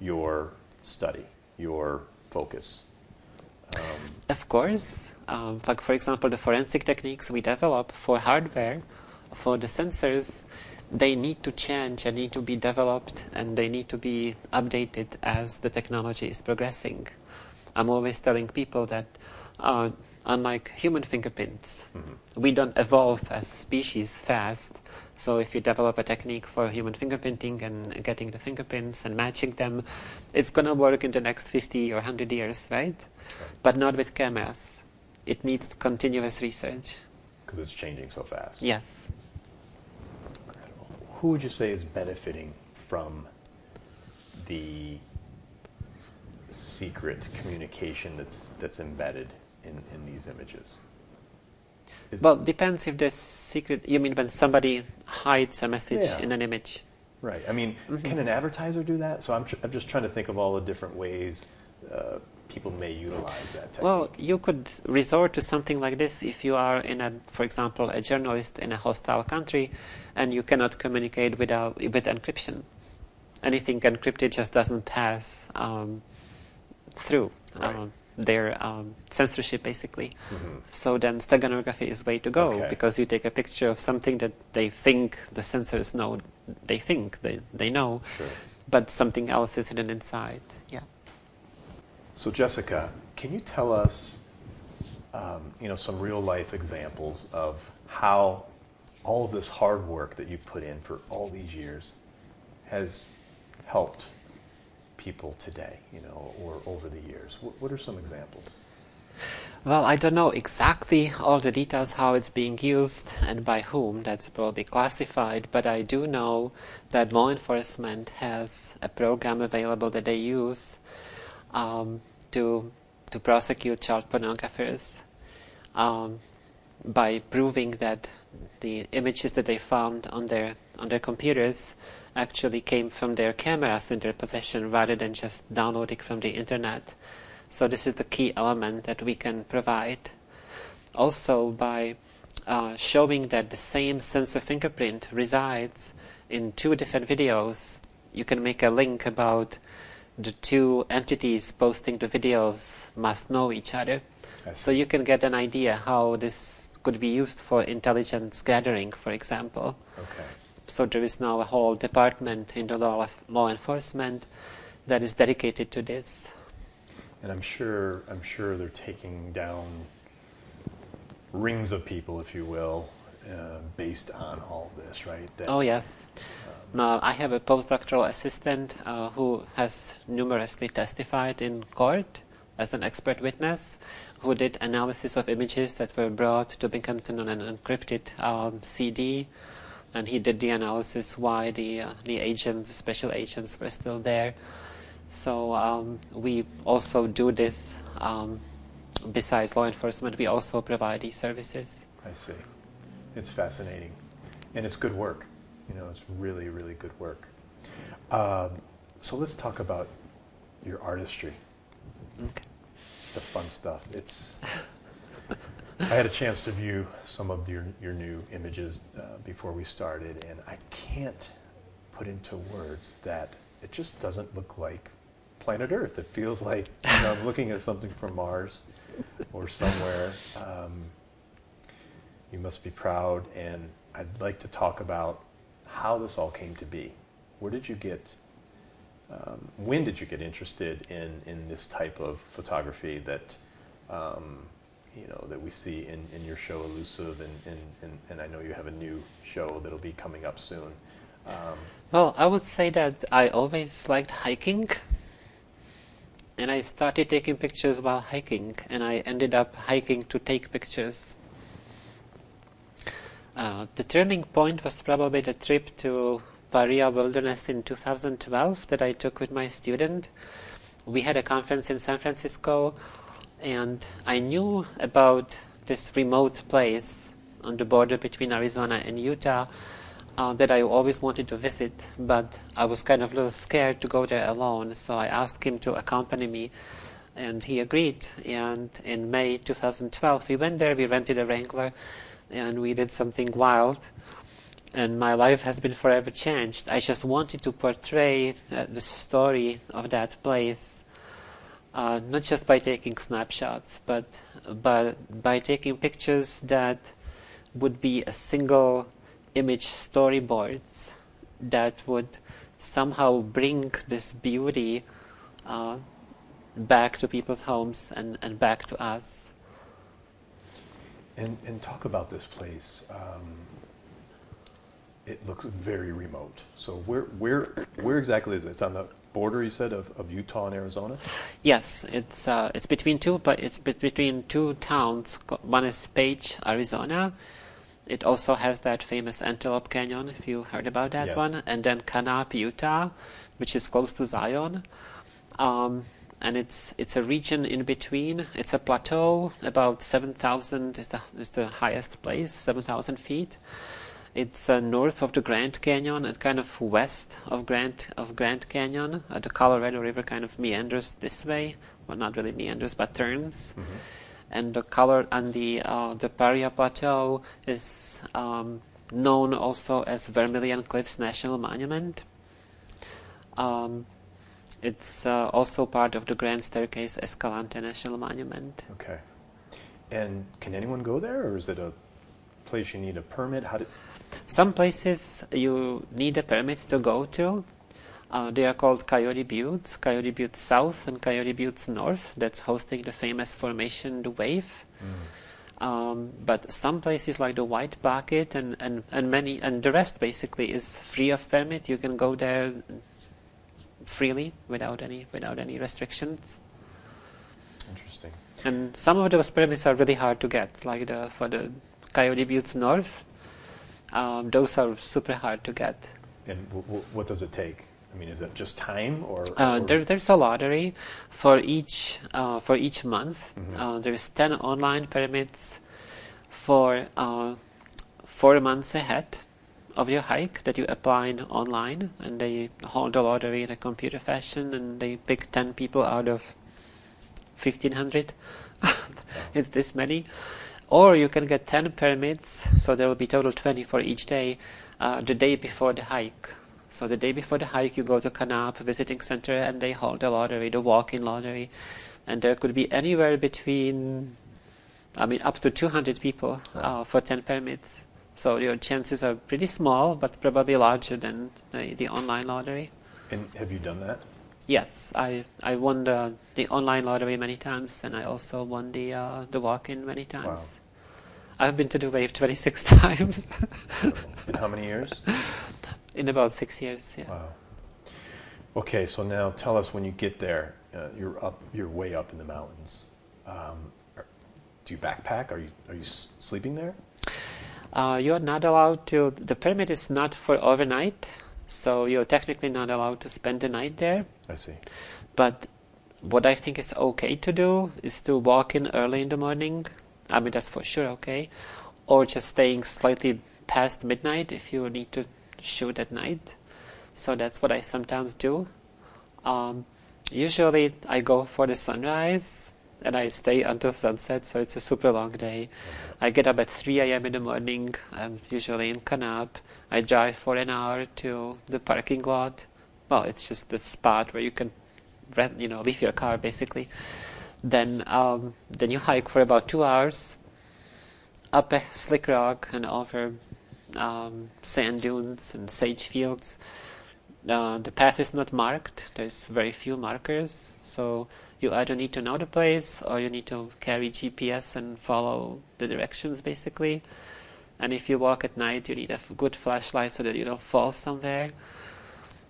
your study, your focus? Um, Of course, um, like for example, the forensic techniques we develop for hardware, for the sensors, they need to change and need to be developed and they need to be updated as the technology is progressing. I'm always telling people that, uh, unlike human fingerprints, we don't evolve as species fast. So if you develop a technique for human fingerprinting and getting the fingerprints and matching them, it's gonna work in the next 50 or 100 years, right? But not with cameras. It needs continuous research. because it's changing so fast. Yes. Incredible. Who would you say is benefiting from the secret communication that's that's embedded in, in these images? Is- Well, depends if the secret. You mean when somebody hides a message Yeah. in an image? right. I mean, can an advertiser do that? So I'm, tr- I'm just trying to think of all the different ways uh, people may utilize that technique. Well, you could resort to something like this if you are in a, for example, a journalist in a hostile country, and you cannot communicate without with encryption. Anything encrypted just doesn't pass um, through Right. um, their um, censorship, basically. Mhm. So then steganography is way to go Okay. because you take a picture of something that they think the censors know, they think they, they know, Sure. but something else is hidden inside. So Jessica, can you tell us, um, you know, some real life examples of how all of this hard work that you've put in for all these years has helped people today, you know, or over the years? What, what are some examples? Well, I don't know exactly all the details how it's being used and by whom. That's probably classified, but I do know that law enforcement has a program available that they use um, to to prosecute child pornographers um, by proving that the images that they found on their on their computers actually came from their cameras in their possession rather than just downloading from the internet. So this is the key element that we can provide. Also by uh, showing that the same sensor fingerprint resides in two different videos, you can make a link about the two entities posting the videos must know each other. So you can get an idea how this could be used for intelligence gathering, for example. Okay. So there is now a whole department in the law, law enforcement that is dedicated to this. And I'm sure, I'm sure they're taking down rings of people, if you will, uh, based on all this, right? That, Oh yes. Now I have a postdoctoral assistant uh, who has numerously testified in court as an expert witness, who did analysis of images that were brought to Binghamton on an encrypted um, CD, and he did the analysis why the uh, the agents, the special agents, were still there. So um, we also do this. Um, besides law enforcement, we also provide these services. I see. It's fascinating, and it's good work. You know, it's really, really good work. Um, so let's talk about your artistry, Okay. the fun stuff. It's. I had a chance to view some of your your new images uh, before we started, and I can't put into words that it just doesn't look like planet Earth. It feels like you know, I'm looking at something from Mars or somewhere. Um, you must be proud, and I'd like to talk about how this all came to be. Where did you get? Um, when did you get interested in in this type of photography that um, you know that we see in, in your show Elusive, and, and, and, and I know you have a new show that'll be coming up soon. Um, Well, I would say that I always liked hiking, and I started taking pictures while hiking, and I ended up hiking to take pictures. Uh, the turning point was probably the trip to Paria Wilderness in 2012 that I took with my student. We had a conference in San Francisco, and I knew about this remote place on the border between Arizona and Utah uh, that I always wanted to visit, but I was kind of a little scared to go there alone, so I asked him to accompany me, and he agreed. And in May 2012, we went there, we rented a Wrangler, and we did something wild. And my life has been forever changed. I just wanted to portray the story of that place, uh, not just by taking snapshots, but but by taking pictures that would be a single image storyboards that would somehow bring this beauty uh, back to people's homes and, and back to us. And, and talk about this place. Um, it looks very remote. So where, where, where exactly is it? It's on the border, you said, of, of Utah and Arizona? Yes, it's uh, it's between two, but it's between two towns. One is Page, Arizona. It also has that famous Antelope Canyon, if you heard about that Yes. one, and then Kanab, Utah, which is close to Zion. Um, and it's it's a region in between. It's a plateau, about seven thousand is the is the highest place, seven thousand feet. It's uh, north of the Grand Canyon and kind of west of Grand of Grand Canyon. Uh, the Colorado River kind of meanders this way. Well, not really meanders, but turns. And the color and the uh, the Paria Plateau is um, known also as Vermilion Cliffs National Monument. Um, it's uh, also part of the Grand Staircase Escalante National Monument. Okay. And can anyone go there, or is it a place you need a permit? How did, Some places you need a permit to go to. Uh, they are called Coyote Buttes, Coyote Buttes South and Coyote Buttes North. That's hosting the famous formation, the Wave. Um, but some places like the White Pocket and, and, and many and the rest basically is free of permit. You can go there freely without any without any restrictions. Interesting. And some of those permits are really hard to get, like the for the Coyote Buttes North. Um, those are super hard to get. And w- w- what does it take? I mean, is it just time, or, Uh, or- there, there's a lottery for each uh, for each month. Mhm. Uh, there's ten online permits for uh, four months ahead of your hike that you apply online, and they hold the lottery in a computer fashion, and they pick ten people out of fifteen hundred. it's this many. Or you can get ten permits, so there will be total twenty for each day. Uh, the day before the hike. So the day before the hike, you go to Kanab Visiting Center and they hold a lottery, the walk-in lottery, and there could be anywhere between, I mean, up to 200 people uh, for 10 permits. So your chances are pretty small, but probably larger than the, the online lottery. and have you done that? Yes, I I won the, the online lottery many times, and I also won the uh, the walk-in many times. Wow. I've been to the wave 26 times In how many years? in about six years. Yeah. Wow. Okay, so now tell us when you get there, uh, you're up, you're way up in the mountains. Um, do you backpack? Are you are you sleeping there? Uh, you're not allowed to. The permit is not for overnight, so you're technically not allowed to spend the night there. I see. But what I think is okay to do is to walk in early in the morning. I mean, that's for sure okay. Or just staying slightly past midnight if you need to shoot at night. So that's what I sometimes do. Um, usually I go for the sunrise and I stay until sunset, so it's a super long day. I get up at 3 a.m. in the morning. I'm usually in Kanab. I drive for an hour to the parking lot. Well, it's just the spot where you can rent, you know, leave your car basically. Then, um, then you hike for about two hours up a slick rock and over um, sand dunes and sage fields. Uh, the path is not marked. There's very few markers, so you either need to know the place or you need to carry GPS and follow the directions basically. And if you walk at night, you need a good flashlight so that you don't fall somewhere.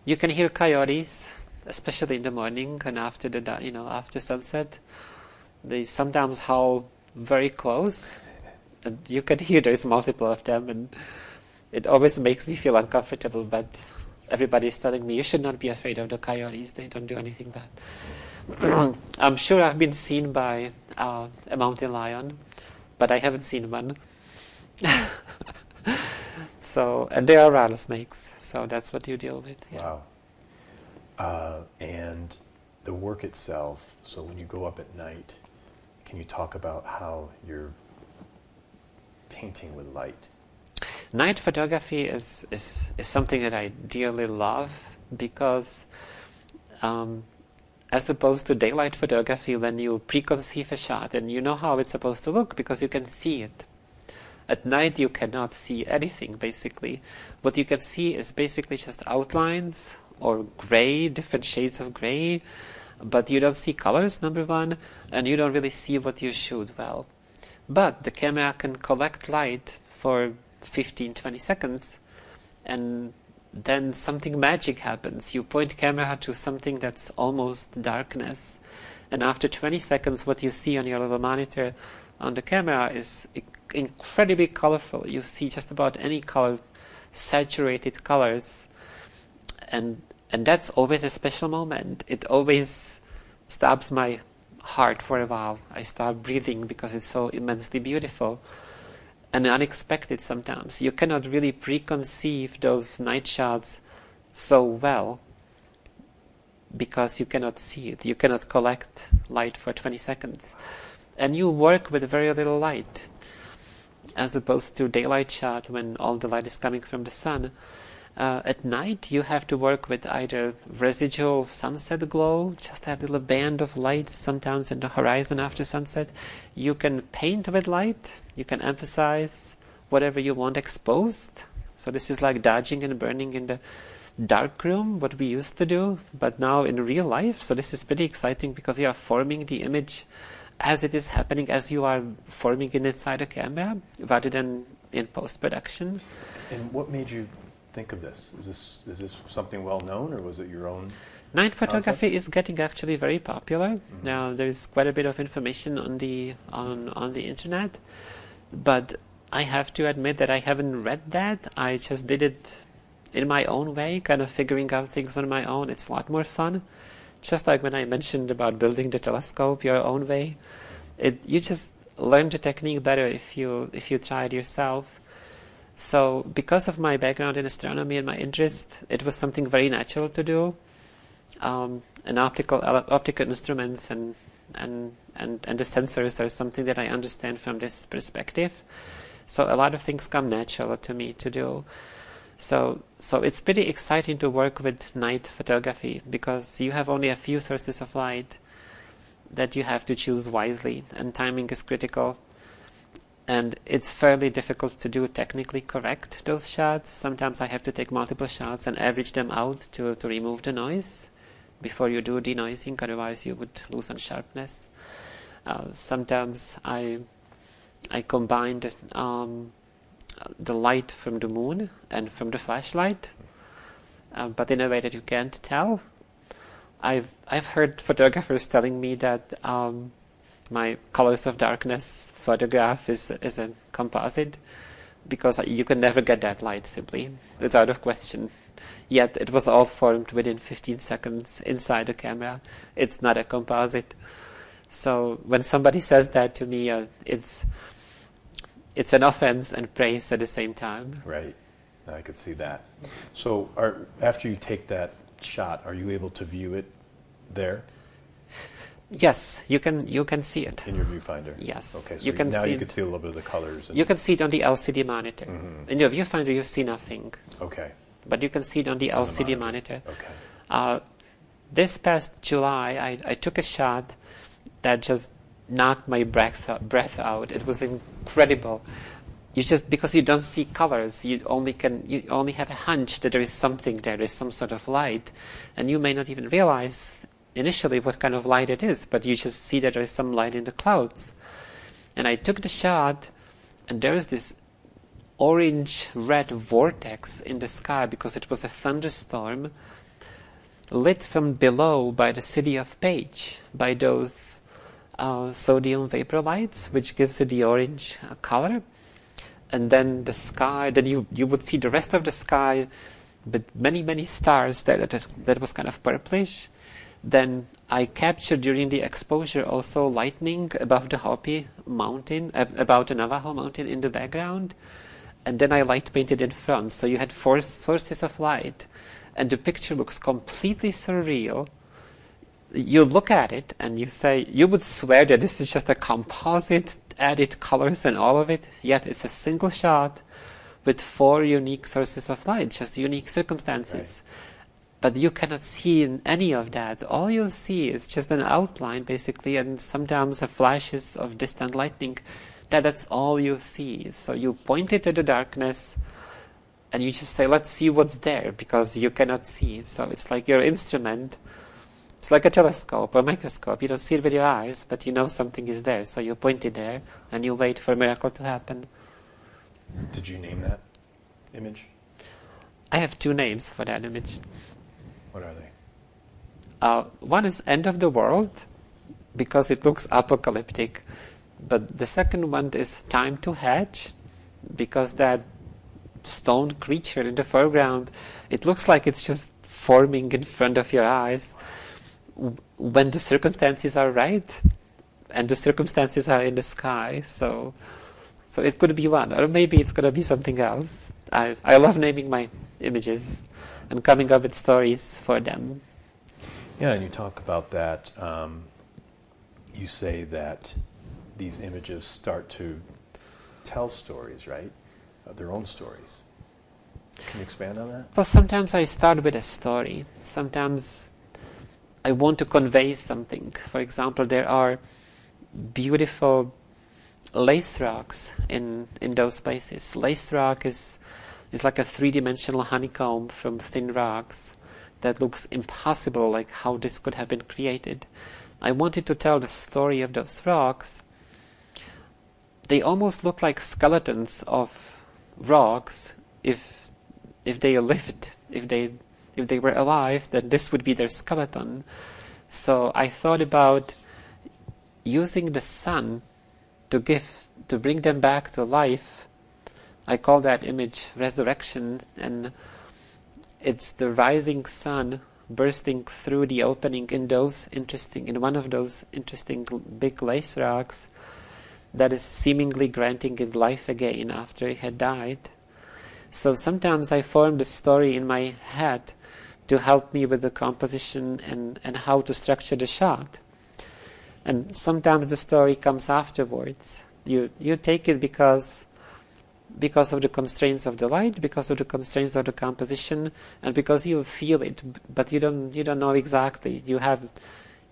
You can hear coyotes, especially in the morning and after the you know after sunset. They sometimes howl very close, and you can hear there's multiple of them, and it always makes me feel uncomfortable. But everybody's telling me you should not be afraid of the coyotes; they don't do anything bad. I'm sure I've been seen by uh, a mountain lion, but I haven't seen one. so, and there are rattlesnakes, so that's what you deal with. Yeah. Wow. Uh, and the work itself. So when you go up at night, can you talk about how you're painting with light? Night photography is, is, is something that I dearly love because, um, as opposed to daylight photography, when you preconceive a shot and you know how it's supposed to look because you can see it. At night, you cannot see anything basically. What you can see is basically just outlines or gray, different shades of gray, but you don't see colors, number one, and you don't really see what you shoot well. But the camera can collect light for 15 20 seconds, and then something magic happens. You point camera to something that's almost darkness, and after 20 seconds, what you see on your little monitor on the camera is incredibly colorful. You see just about any color, saturated colors, and and that's always a special moment. It always stops my heart for a while. I start breathing because it's so immensely beautiful and unexpected sometimes. You cannot really preconceive those night shots so well because you cannot see it. You cannot collect light for 20 seconds. And you work with very little light as opposed to daylight shot when all the light is coming from the sun. Uh, at night, you have to work with either residual sunset glow, just a little band of light sometimes in the horizon after sunset. You can paint with light, you can emphasize whatever you want exposed. So, this is like dodging and burning in the dark room, what we used to do, but now in real life. So, this is pretty exciting because you are forming the image as it is happening as you are forming it inside a camera rather than in post production. And what made you think of this? Is this is this something well known, or was it your own? Night photography concept? is getting actually very popular mm-hmm. now. There's quite a bit of information on the on on the internet, but I have to admit that I haven't read that. I just did it in my own way, kind of figuring out things on my own. It's a lot more fun. Just like when I mentioned about building the telescope your own way, it you just learn the technique better if you if you try it yourself. So, because of my background in astronomy and my interest, it was something very natural to do. Um, and optical optical instruments and, and and and the sensors are something that I understand from this perspective. So a lot of things come natural to me to do. So so it's pretty exciting to work with night photography because you have only a few sources of light that you have to choose wisely, and timing is critical and it's fairly difficult to do technically correct those shots. Sometimes I have to take multiple shots and average them out to, to remove the noise before you do denoising, otherwise you would lose on sharpness. Uh, sometimes I I combine the, um, the light from the moon and from the flashlight, uh, but in a way that you can't tell. I've I've heard photographers telling me that um, my colors of darkness photograph is is a composite because you can never get that light simply. It's out of question. Yet it was all formed within 15 seconds inside the camera. It's not a composite. So when somebody says that to me uh, it's it's an offense and praise at the same time. Right. I could see that. So are, after you take that shot are you able to view it there Yes, you can you can see it in your viewfinder. Yes, okay. So you can now you can see a little bit of the colors. you can see it on the LCD monitor. Mm-hmm. In your viewfinder, you see nothing. Okay. But you can see it on the on LCD the monitor. monitor. Okay. Uh, this past July, I, I took a shot that just knocked my breath breath out. It was incredible. You just because you don't see colors, you only can you only have a hunch that there is something there. There's some sort of light, and you may not even realize initially what kind of light it is, but you just see that there is some light in the clouds. And I took the shot, and there is this orange red vortex in the sky because it was a thunderstorm lit from below by the city of Page, by those uh, sodium vapor lights, which gives it the orange uh, color. And then the sky, then you, you would see the rest of the sky but many, many stars there that, that was kind of purplish. Then I captured during the exposure also lightning above the Hopi mountain, about the Navajo mountain in the background. And then I light painted in front. So you had four sources of light. And the picture looks completely surreal you look at it and you say, you would swear that this is just a composite, added colors and all of it, yet it's a single shot with four unique sources of light, just unique circumstances. Right. But you cannot see in any of that. All you see is just an outline, basically, and sometimes flashes of distant lightning. That that's all you see. So you point it to the darkness, and you just say, "Let's see what's there," because you cannot see. So it's like your instrument it's like a telescope or a microscope. You don't see it with your eyes, but you know something is there. So you point it there and you wait for a miracle to happen. Did you name that image? I have two names for that image. What are they? Uh, one is End of the World because it looks apocalyptic. But the second one is Time to Hatch because that stone creature in the foreground, it looks like it's just forming in front of your eyes when the circumstances are right and the circumstances are in the sky. So, so it could be one, or maybe it's going to be something else. I I love naming my images and coming up with stories for them. Yeah, and you talk about that. Um, you say that these images start to tell stories, right? Uh, their own stories. Can you expand on that? Well, sometimes I start with a story. Sometimes I want to convey something. For example, there are beautiful lace rocks in, in those places. Lace rock is, is like a three dimensional honeycomb from thin rocks that looks impossible, like how this could have been created. I wanted to tell the story of those rocks. They almost look like skeletons of rocks if if they lived, if they if they were alive, then this would be their skeleton. So I thought about using the sun to give to bring them back to life. I call that image resurrection, and it's the rising sun bursting through the opening in those interesting in one of those interesting big lace rocks that is seemingly granting it life again after it had died. So sometimes I form the story in my head to help me with the composition and, and how to structure the shot. And sometimes the story comes afterwards. You you take it because because of the constraints of the light, because of the constraints of the composition, and because you feel it, but you don't you don't know exactly. You have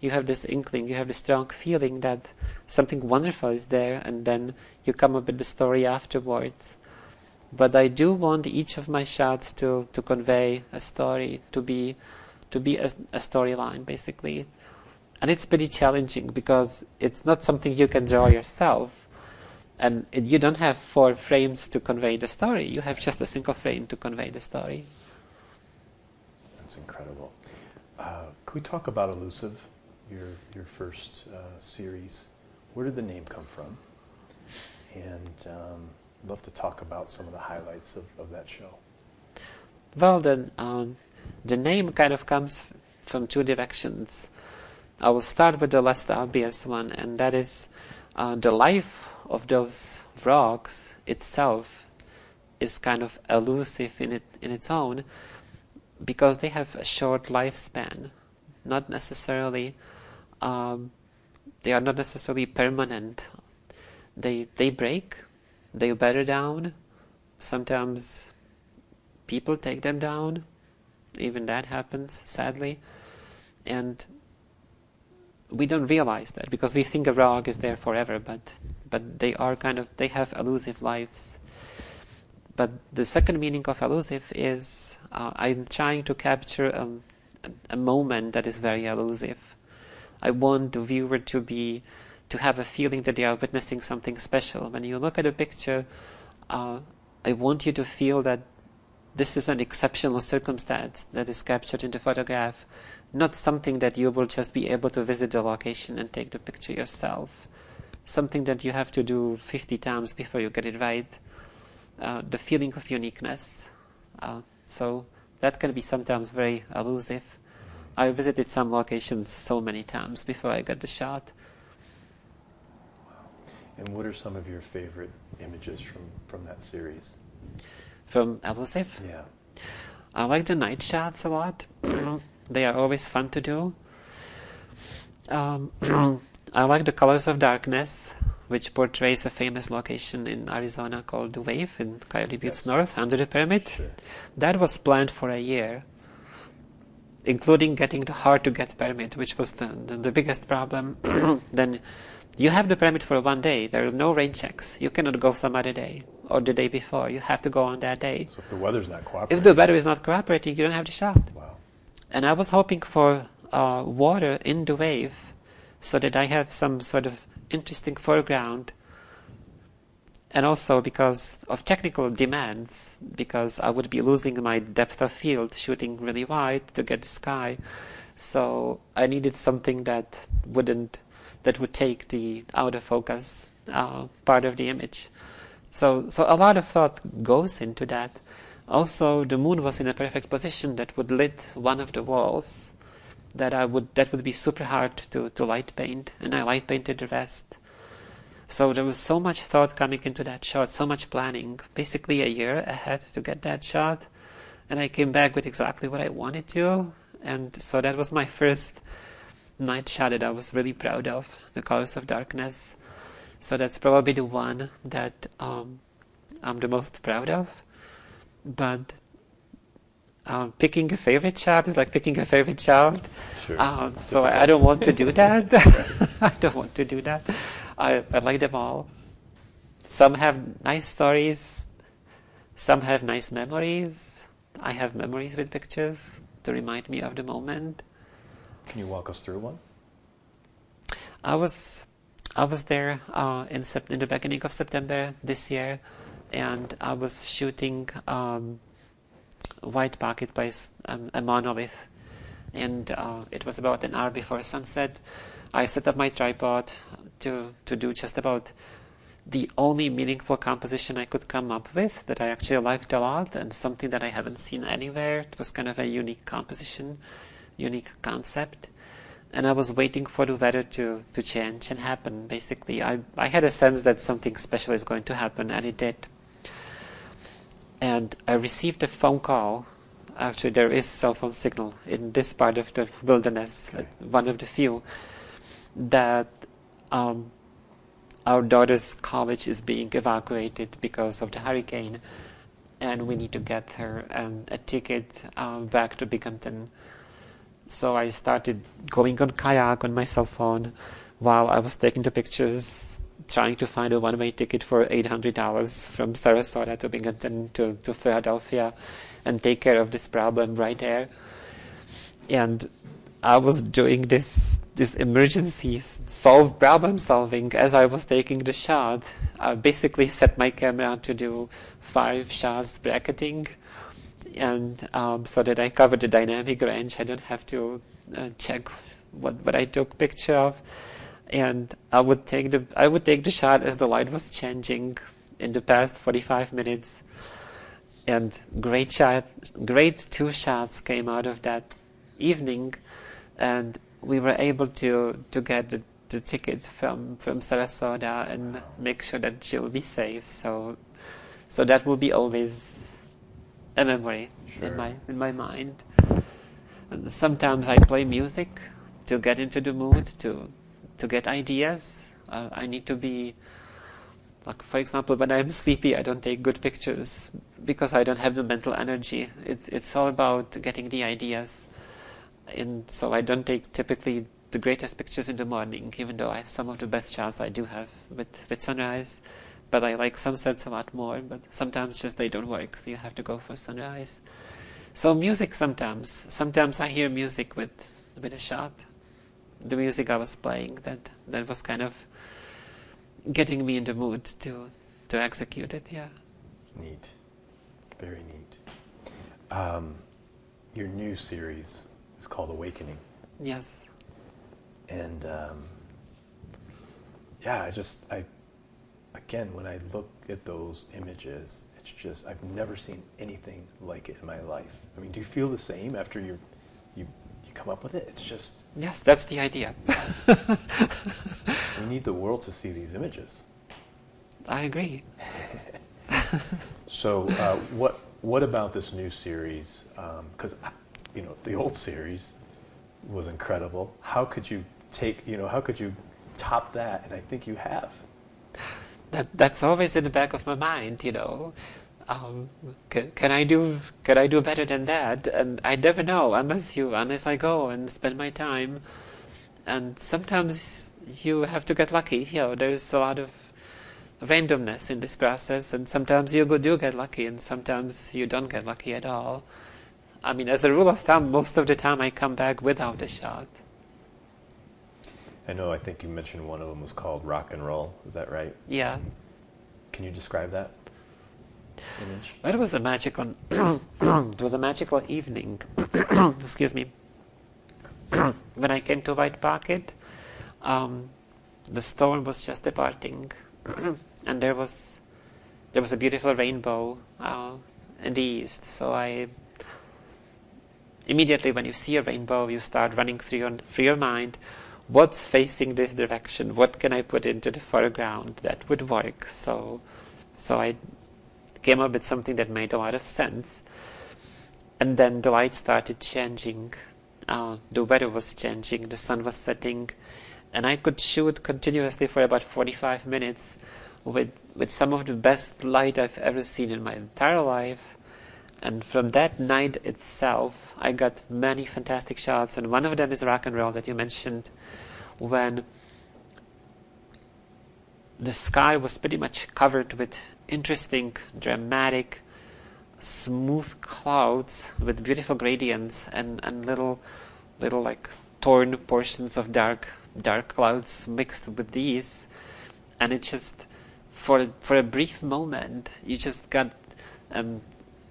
you have this inkling, you have this strong feeling that something wonderful is there, and then you come up with the story afterwards but I do want each of my shots to, to convey a story, to be to be a, a storyline basically. And it's pretty challenging because it's not something you can draw yourself. And you don't have four frames to convey the story. You have just a single frame to convey the story. That's incredible. Uh, could we talk about Elusive, your your first uh, series? Where did the name come from? And um, love to talk about some of the highlights of, of that show. Well, then, um, the name kind of comes from two directions. I will start with the less obvious one, and that is uh, the life of those rocks itself is kind of elusive in it in its own because they have a short lifespan, not necessarily. Um, they are not necessarily permanent. They they break, they better down. Sometimes people take them down. Even that happens, sadly. And we don't realize that because we think a rock is there forever, but but they are kind of they have elusive lives. But the second meaning of elusive is uh, I'm trying to capture um, a moment that is very elusive. I want the viewer to be to have a feeling that they are witnessing something special. When you look at a picture, uh, I want you to feel that this is an exceptional circumstance that is captured in the photograph, not something that you will just be able to visit the location and take the picture yourself. Something that you have to do 50 times before you get it right. Uh, the feeling of uniqueness. Uh, so that can be sometimes very elusive. I visited some locations so many times before I got the shot. And what are some of your favorite images from, from that series? From Elusive? Yeah. I like the night shots a lot. they are always fun to do. Um, I like the colors of darkness, which portrays a famous location in Arizona called the Wave in Coyote Buttes Yes. North under the pyramid. Sure. That was planned for a year, including getting the hard to get permit, which was the, the, the biggest problem. then you have the permit for one day. There are no rain checks. You cannot go some other day or the day before. You have to go on that day. So if the weather's not cooperating. If the weather is not cooperating, you don't have the shot. Wow. And I was hoping for uh, water in the wave so that I have some sort of interesting foreground. And also because of technical demands, because I would be losing my depth of field shooting really wide to get the sky. So I needed something that wouldn't, that would take the out of focus uh, part of the image. So, so a lot of thought goes into that. Also, the moon was in a perfect position that would lit one of the walls. That I would that would be super hard to, to light paint, and I light painted the rest. So there was so much thought coming into that shot, so much planning, basically a year ahead to get that shot, and I came back with exactly what I wanted to, and so that was my first night shot that I was really proud of, the colors of darkness. So that's probably the one that um, I'm the most proud of. But um, picking a favorite child is like picking a favorite child. Sure. Um, so I, don't want to do that. I don't want to do that. I, I like them all. Some have nice stories. Some have nice memories. I have memories with pictures to remind me of the moment. Can you walk us through one? I was I was there uh, in, sep- in the beginning of September this year, and I was shooting um, White Pocket Place, um, a monolith, and uh, it was about an hour before sunset. I set up my tripod to to do just about the only meaningful composition I could come up with that I actually liked a lot, and something that I haven't seen anywhere. It was kind of a unique composition, unique concept and I was waiting for the weather to, to change and happen. Basically, I, I had a sense that something special is going to happen, and it did. And I received a phone call. Actually, there is cell phone signal in this part of the wilderness, Okay. one of the few, that um, our daughter's college is being evacuated because of the hurricane, and we need to get her um, a ticket uh, back to Binghamton. So I started going on kayak on my cell phone while I was taking the pictures, trying to find a one-way ticket for $800 from Sarasota to Binghamton to, to Philadelphia and take care of this problem right there. And I was doing this this emergency solve problem solving as I was taking the shot. I basically set my camera to do five shots bracketing and um, so that I cover the dynamic range. I don't have to uh, check what what I took picture of, and I would take the I would take the shot as the light was changing in the past 45 minutes, and great shot, great two shots came out of that evening, and we were able to to get the, the ticket from from Sarasota and make sure that she will be safe. So, so that will be always a memory Sure. in my in my mind. And sometimes I play music to get into the mood, to to get ideas. Uh, I need to be like, for example, when I'm sleepy, I don't take good pictures because I don't have the mental energy. It's it's all about getting the ideas, and so I don't take typically the greatest pictures in the morning, even though I have some of the best shots I do have with with sunrise. But I like sunsets a lot more. But sometimes just they don't work, so you have to go for sunrise. So music sometimes. Sometimes I hear music with with a shot. The music I was playing that that was kind of getting me in the mood to to execute it. Yeah. Neat. Very neat. Um, your new series is called Awakening. Yes. And um, yeah, I just I again when I look at those images, it's just I've never seen anything like it in my life. I mean, do you feel the same after you you you come up with it? It's just Yes, that's the idea. we need the world to see these images. I agree. So, uh, what what about this new series? Because you know the old series was incredible. How could you take you know how could you top that? And I think you have. That that's always in the back of my mind, you know. Um, can, can I do can I do better than that? And I never know unless you unless I go and spend my time. And sometimes you have to get lucky. You know, there's a lot of randomness in this process, and sometimes you do get lucky, and sometimes you don't get lucky at all. I mean, as a rule of thumb, most of the time I come back without a shot. I know. I think you mentioned one of them was called rock and roll. Is that right? Yeah. Can you describe that image? Well, it was a magical. it was a magical evening. Excuse me. when I came to White Pocket, um, the storm was just departing, and there was there was a beautiful rainbow uh, in the east. So I immediately, when you see a rainbow, you start running through your through your mind. What's facing this direction? What can I put into the foreground that would work? So, so I came up with something that made a lot of sense. And then the light started changing. Uh, the weather was changing. The sun was setting, and I could shoot continuously for about 45 minutes with with some of the best light I've ever seen in my entire life. And from that night itself, I got many fantastic shots, and one of them is rock and roll that you mentioned, when the sky was pretty much covered with interesting, dramatic, smooth clouds with beautiful gradients and, and little little like torn portions of dark dark clouds mixed with these. And it just for for a brief moment you just got um,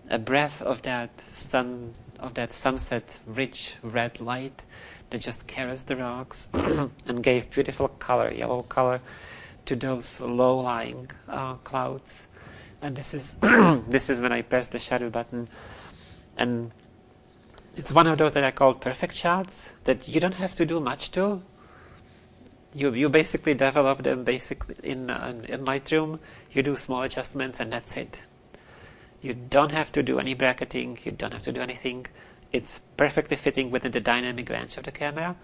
a breath of that sun of that sunset rich red light that just caressed the rocks and gave beautiful color yellow color to those low-lying uh, clouds and this is this is when I press the shadow button. And it's one of those that I call perfect shots that you don't have to do much to. You you basically develop them basically in uh, in Lightroom. You do small adjustments and that's it. You don't have to do any bracketing. You don't have to do anything. It's perfectly fitting within the dynamic range of the camera.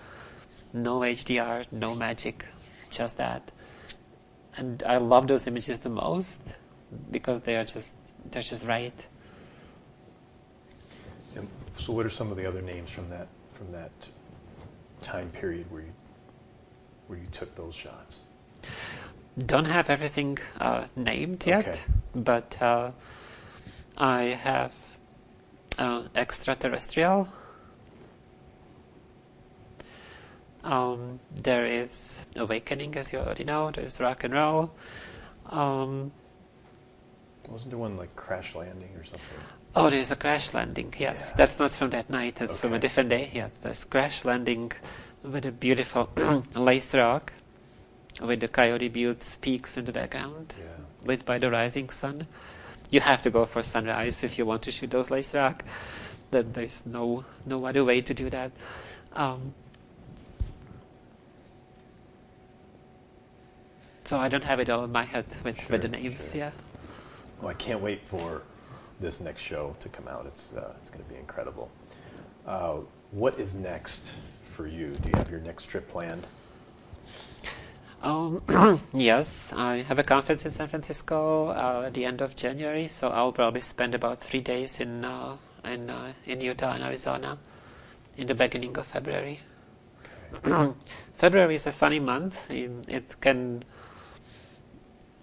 No HDR no magic just that. And I love those images the most because they are just they're just right And so, what are some of the other names from that from that time period where you where you took those shots? don't have everything uh, named yet Okay. but uh, I have uh, extraterrestrial um, there is awakening as you already know there's rock and roll um, Wasn't there one like crash landing or something? Oh, there's a crash landing. Yes, Yeah. that's not from that night. That's from a different day. Yeah, there's crash landing with a beautiful lace rock with the Coyote Buttes peaks in the background, Yeah. lit by the rising sun. You have to go for sunrise if you want to shoot those lace rock. Then there's no no other way to do that. Um, so I don't have it all in my head with, with the names. sure. Yeah. Well, I can't wait for this next show to come out. It's uh, it's going to be incredible. Uh, what is next for you? Do you have your next trip planned? Um, yes, I have a conference in San Francisco uh, at the end of January, so I'll probably spend about three days in uh, in uh, in Utah and Arizona in the beginning of February. February is a funny month. It can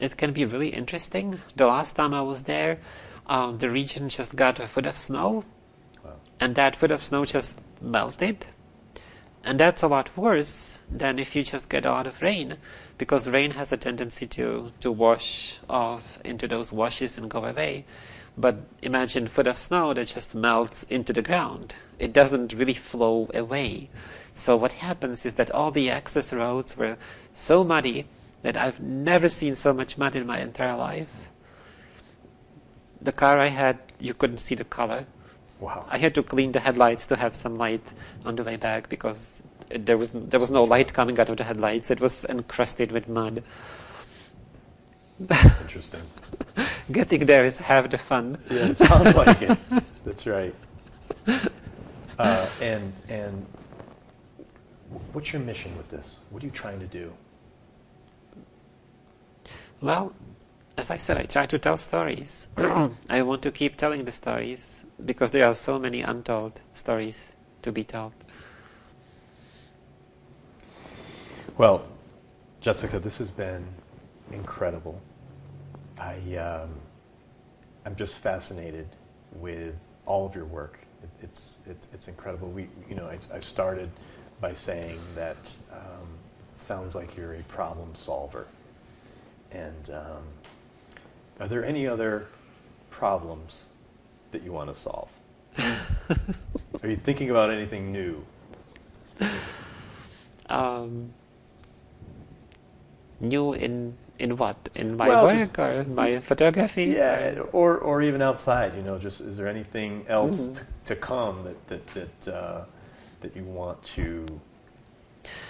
it can be really interesting. The last time I was there, um, the region just got a foot of snow, Wow. and that foot of snow just melted. And that's a lot worse than if you just get a lot of rain, because rain has a tendency to, to wash off into those washes and go away. But imagine foot of snow that just melts into the ground. It doesn't really flow away. So what happens is that all the access roads were so muddy that I've never seen so much mud in my entire life. The car I had, you couldn't see the color. Wow. I had to clean the headlights to have some light on the way back because there was there was no light coming out of the headlights. It was encrusted with mud. Interesting. Getting there is half the fun. Yeah, it sounds like it. That's right. Uh, and and what's your mission with this? What are you trying to do? Well, as I said, I try to tell stories. I want to keep telling the stories because there are so many untold stories to be told. Well, Jessica, this has been incredible. I, um, I'm just fascinated with all of your work. It, it's, it's, it's incredible. We, you know, I, I started by saying that um, it sounds like you're a problem solver. And um, are there any other problems that you want to solve? are you thinking about anything new? Um, new in in what? In my Well, work just- or in my photography? Yeah, or or even outside. You know, just is there anything else t- to come that that that uh, that you want to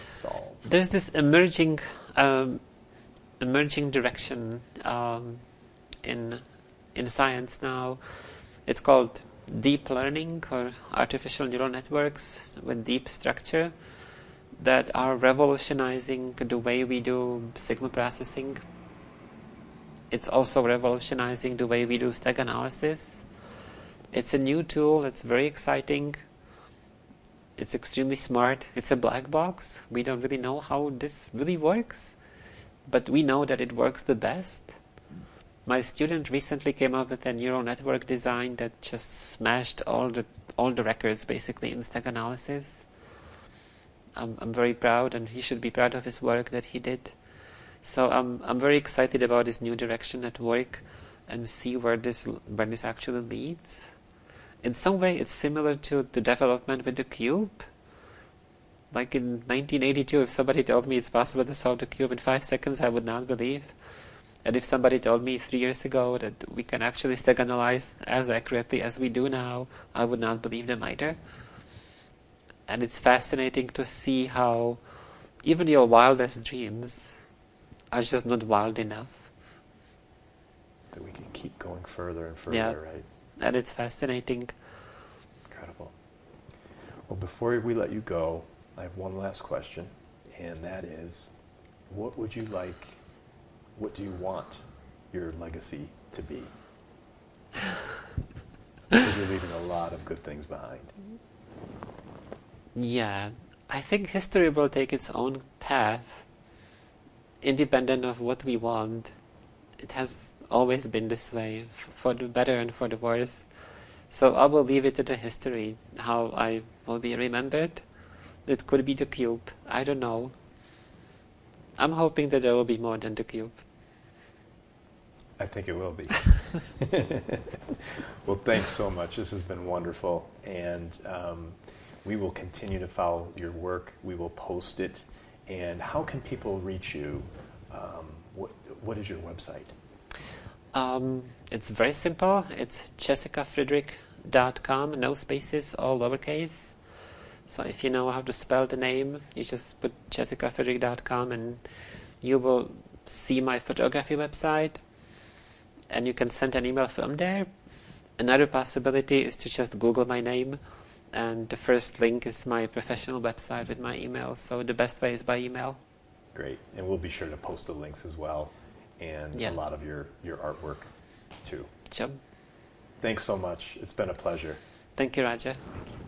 solve? There's this emerging um, emerging direction um, in in science now. It's called deep learning or artificial neural networks with deep structure that are revolutionizing the way we do signal processing. It's also revolutionizing the way we do steganalysis. It's a new tool, it's very exciting. It's extremely smart. It's a black box. We don't really know how this really works, but we know that it works the best. My student recently came up with a neural network design that just smashed all the all the records basically in steganalysis. I'm, I'm very proud, and he should be proud of his work that he did. So I'm I'm very excited about this new direction at work, and see where this where this actually leads. In some way, it's similar to the development with the cube. Like in 1982, if somebody told me it's possible to solve the cube in five seconds, I would not believe. And if somebody told me three years ago that we can actually steganalyze as accurately as we do now, I would not believe them either. And it's fascinating to see how even your wildest dreams are just not wild enough. That we can keep going further and further, Yeah. right? And it's fascinating. Incredible. Well, before we let you go, I have one last question, and that is, what would you like? What do you want your legacy to be? Because you're leaving a lot of good things behind. Yeah, I think history will take its own path, independent of what we want. It has always been this way, for the better and for the worse. So I will leave it to the history, how I will be remembered. It could be the cube, I don't know. I'm hoping that there will be more than the cube. I think it will be. well, thanks so much. This has been wonderful, and um, we will continue to follow your work. We will post it. And how can people reach you? Um, what What is your website? Um, it's very simple. It's jessicafridrich.com, no spaces, all lowercase. So if you know how to spell the name, you just put jessicafridrich.com and you will see my photography website and you can send an email from there. Another possibility is to just Google my name and the first link is my professional website with my email. So the best way is by email. Great, and we'll be sure to post the links as well, and Yeah. a lot of your your artwork too. So Thanks so much. It's been a pleasure. thank you, Roger. Thank you.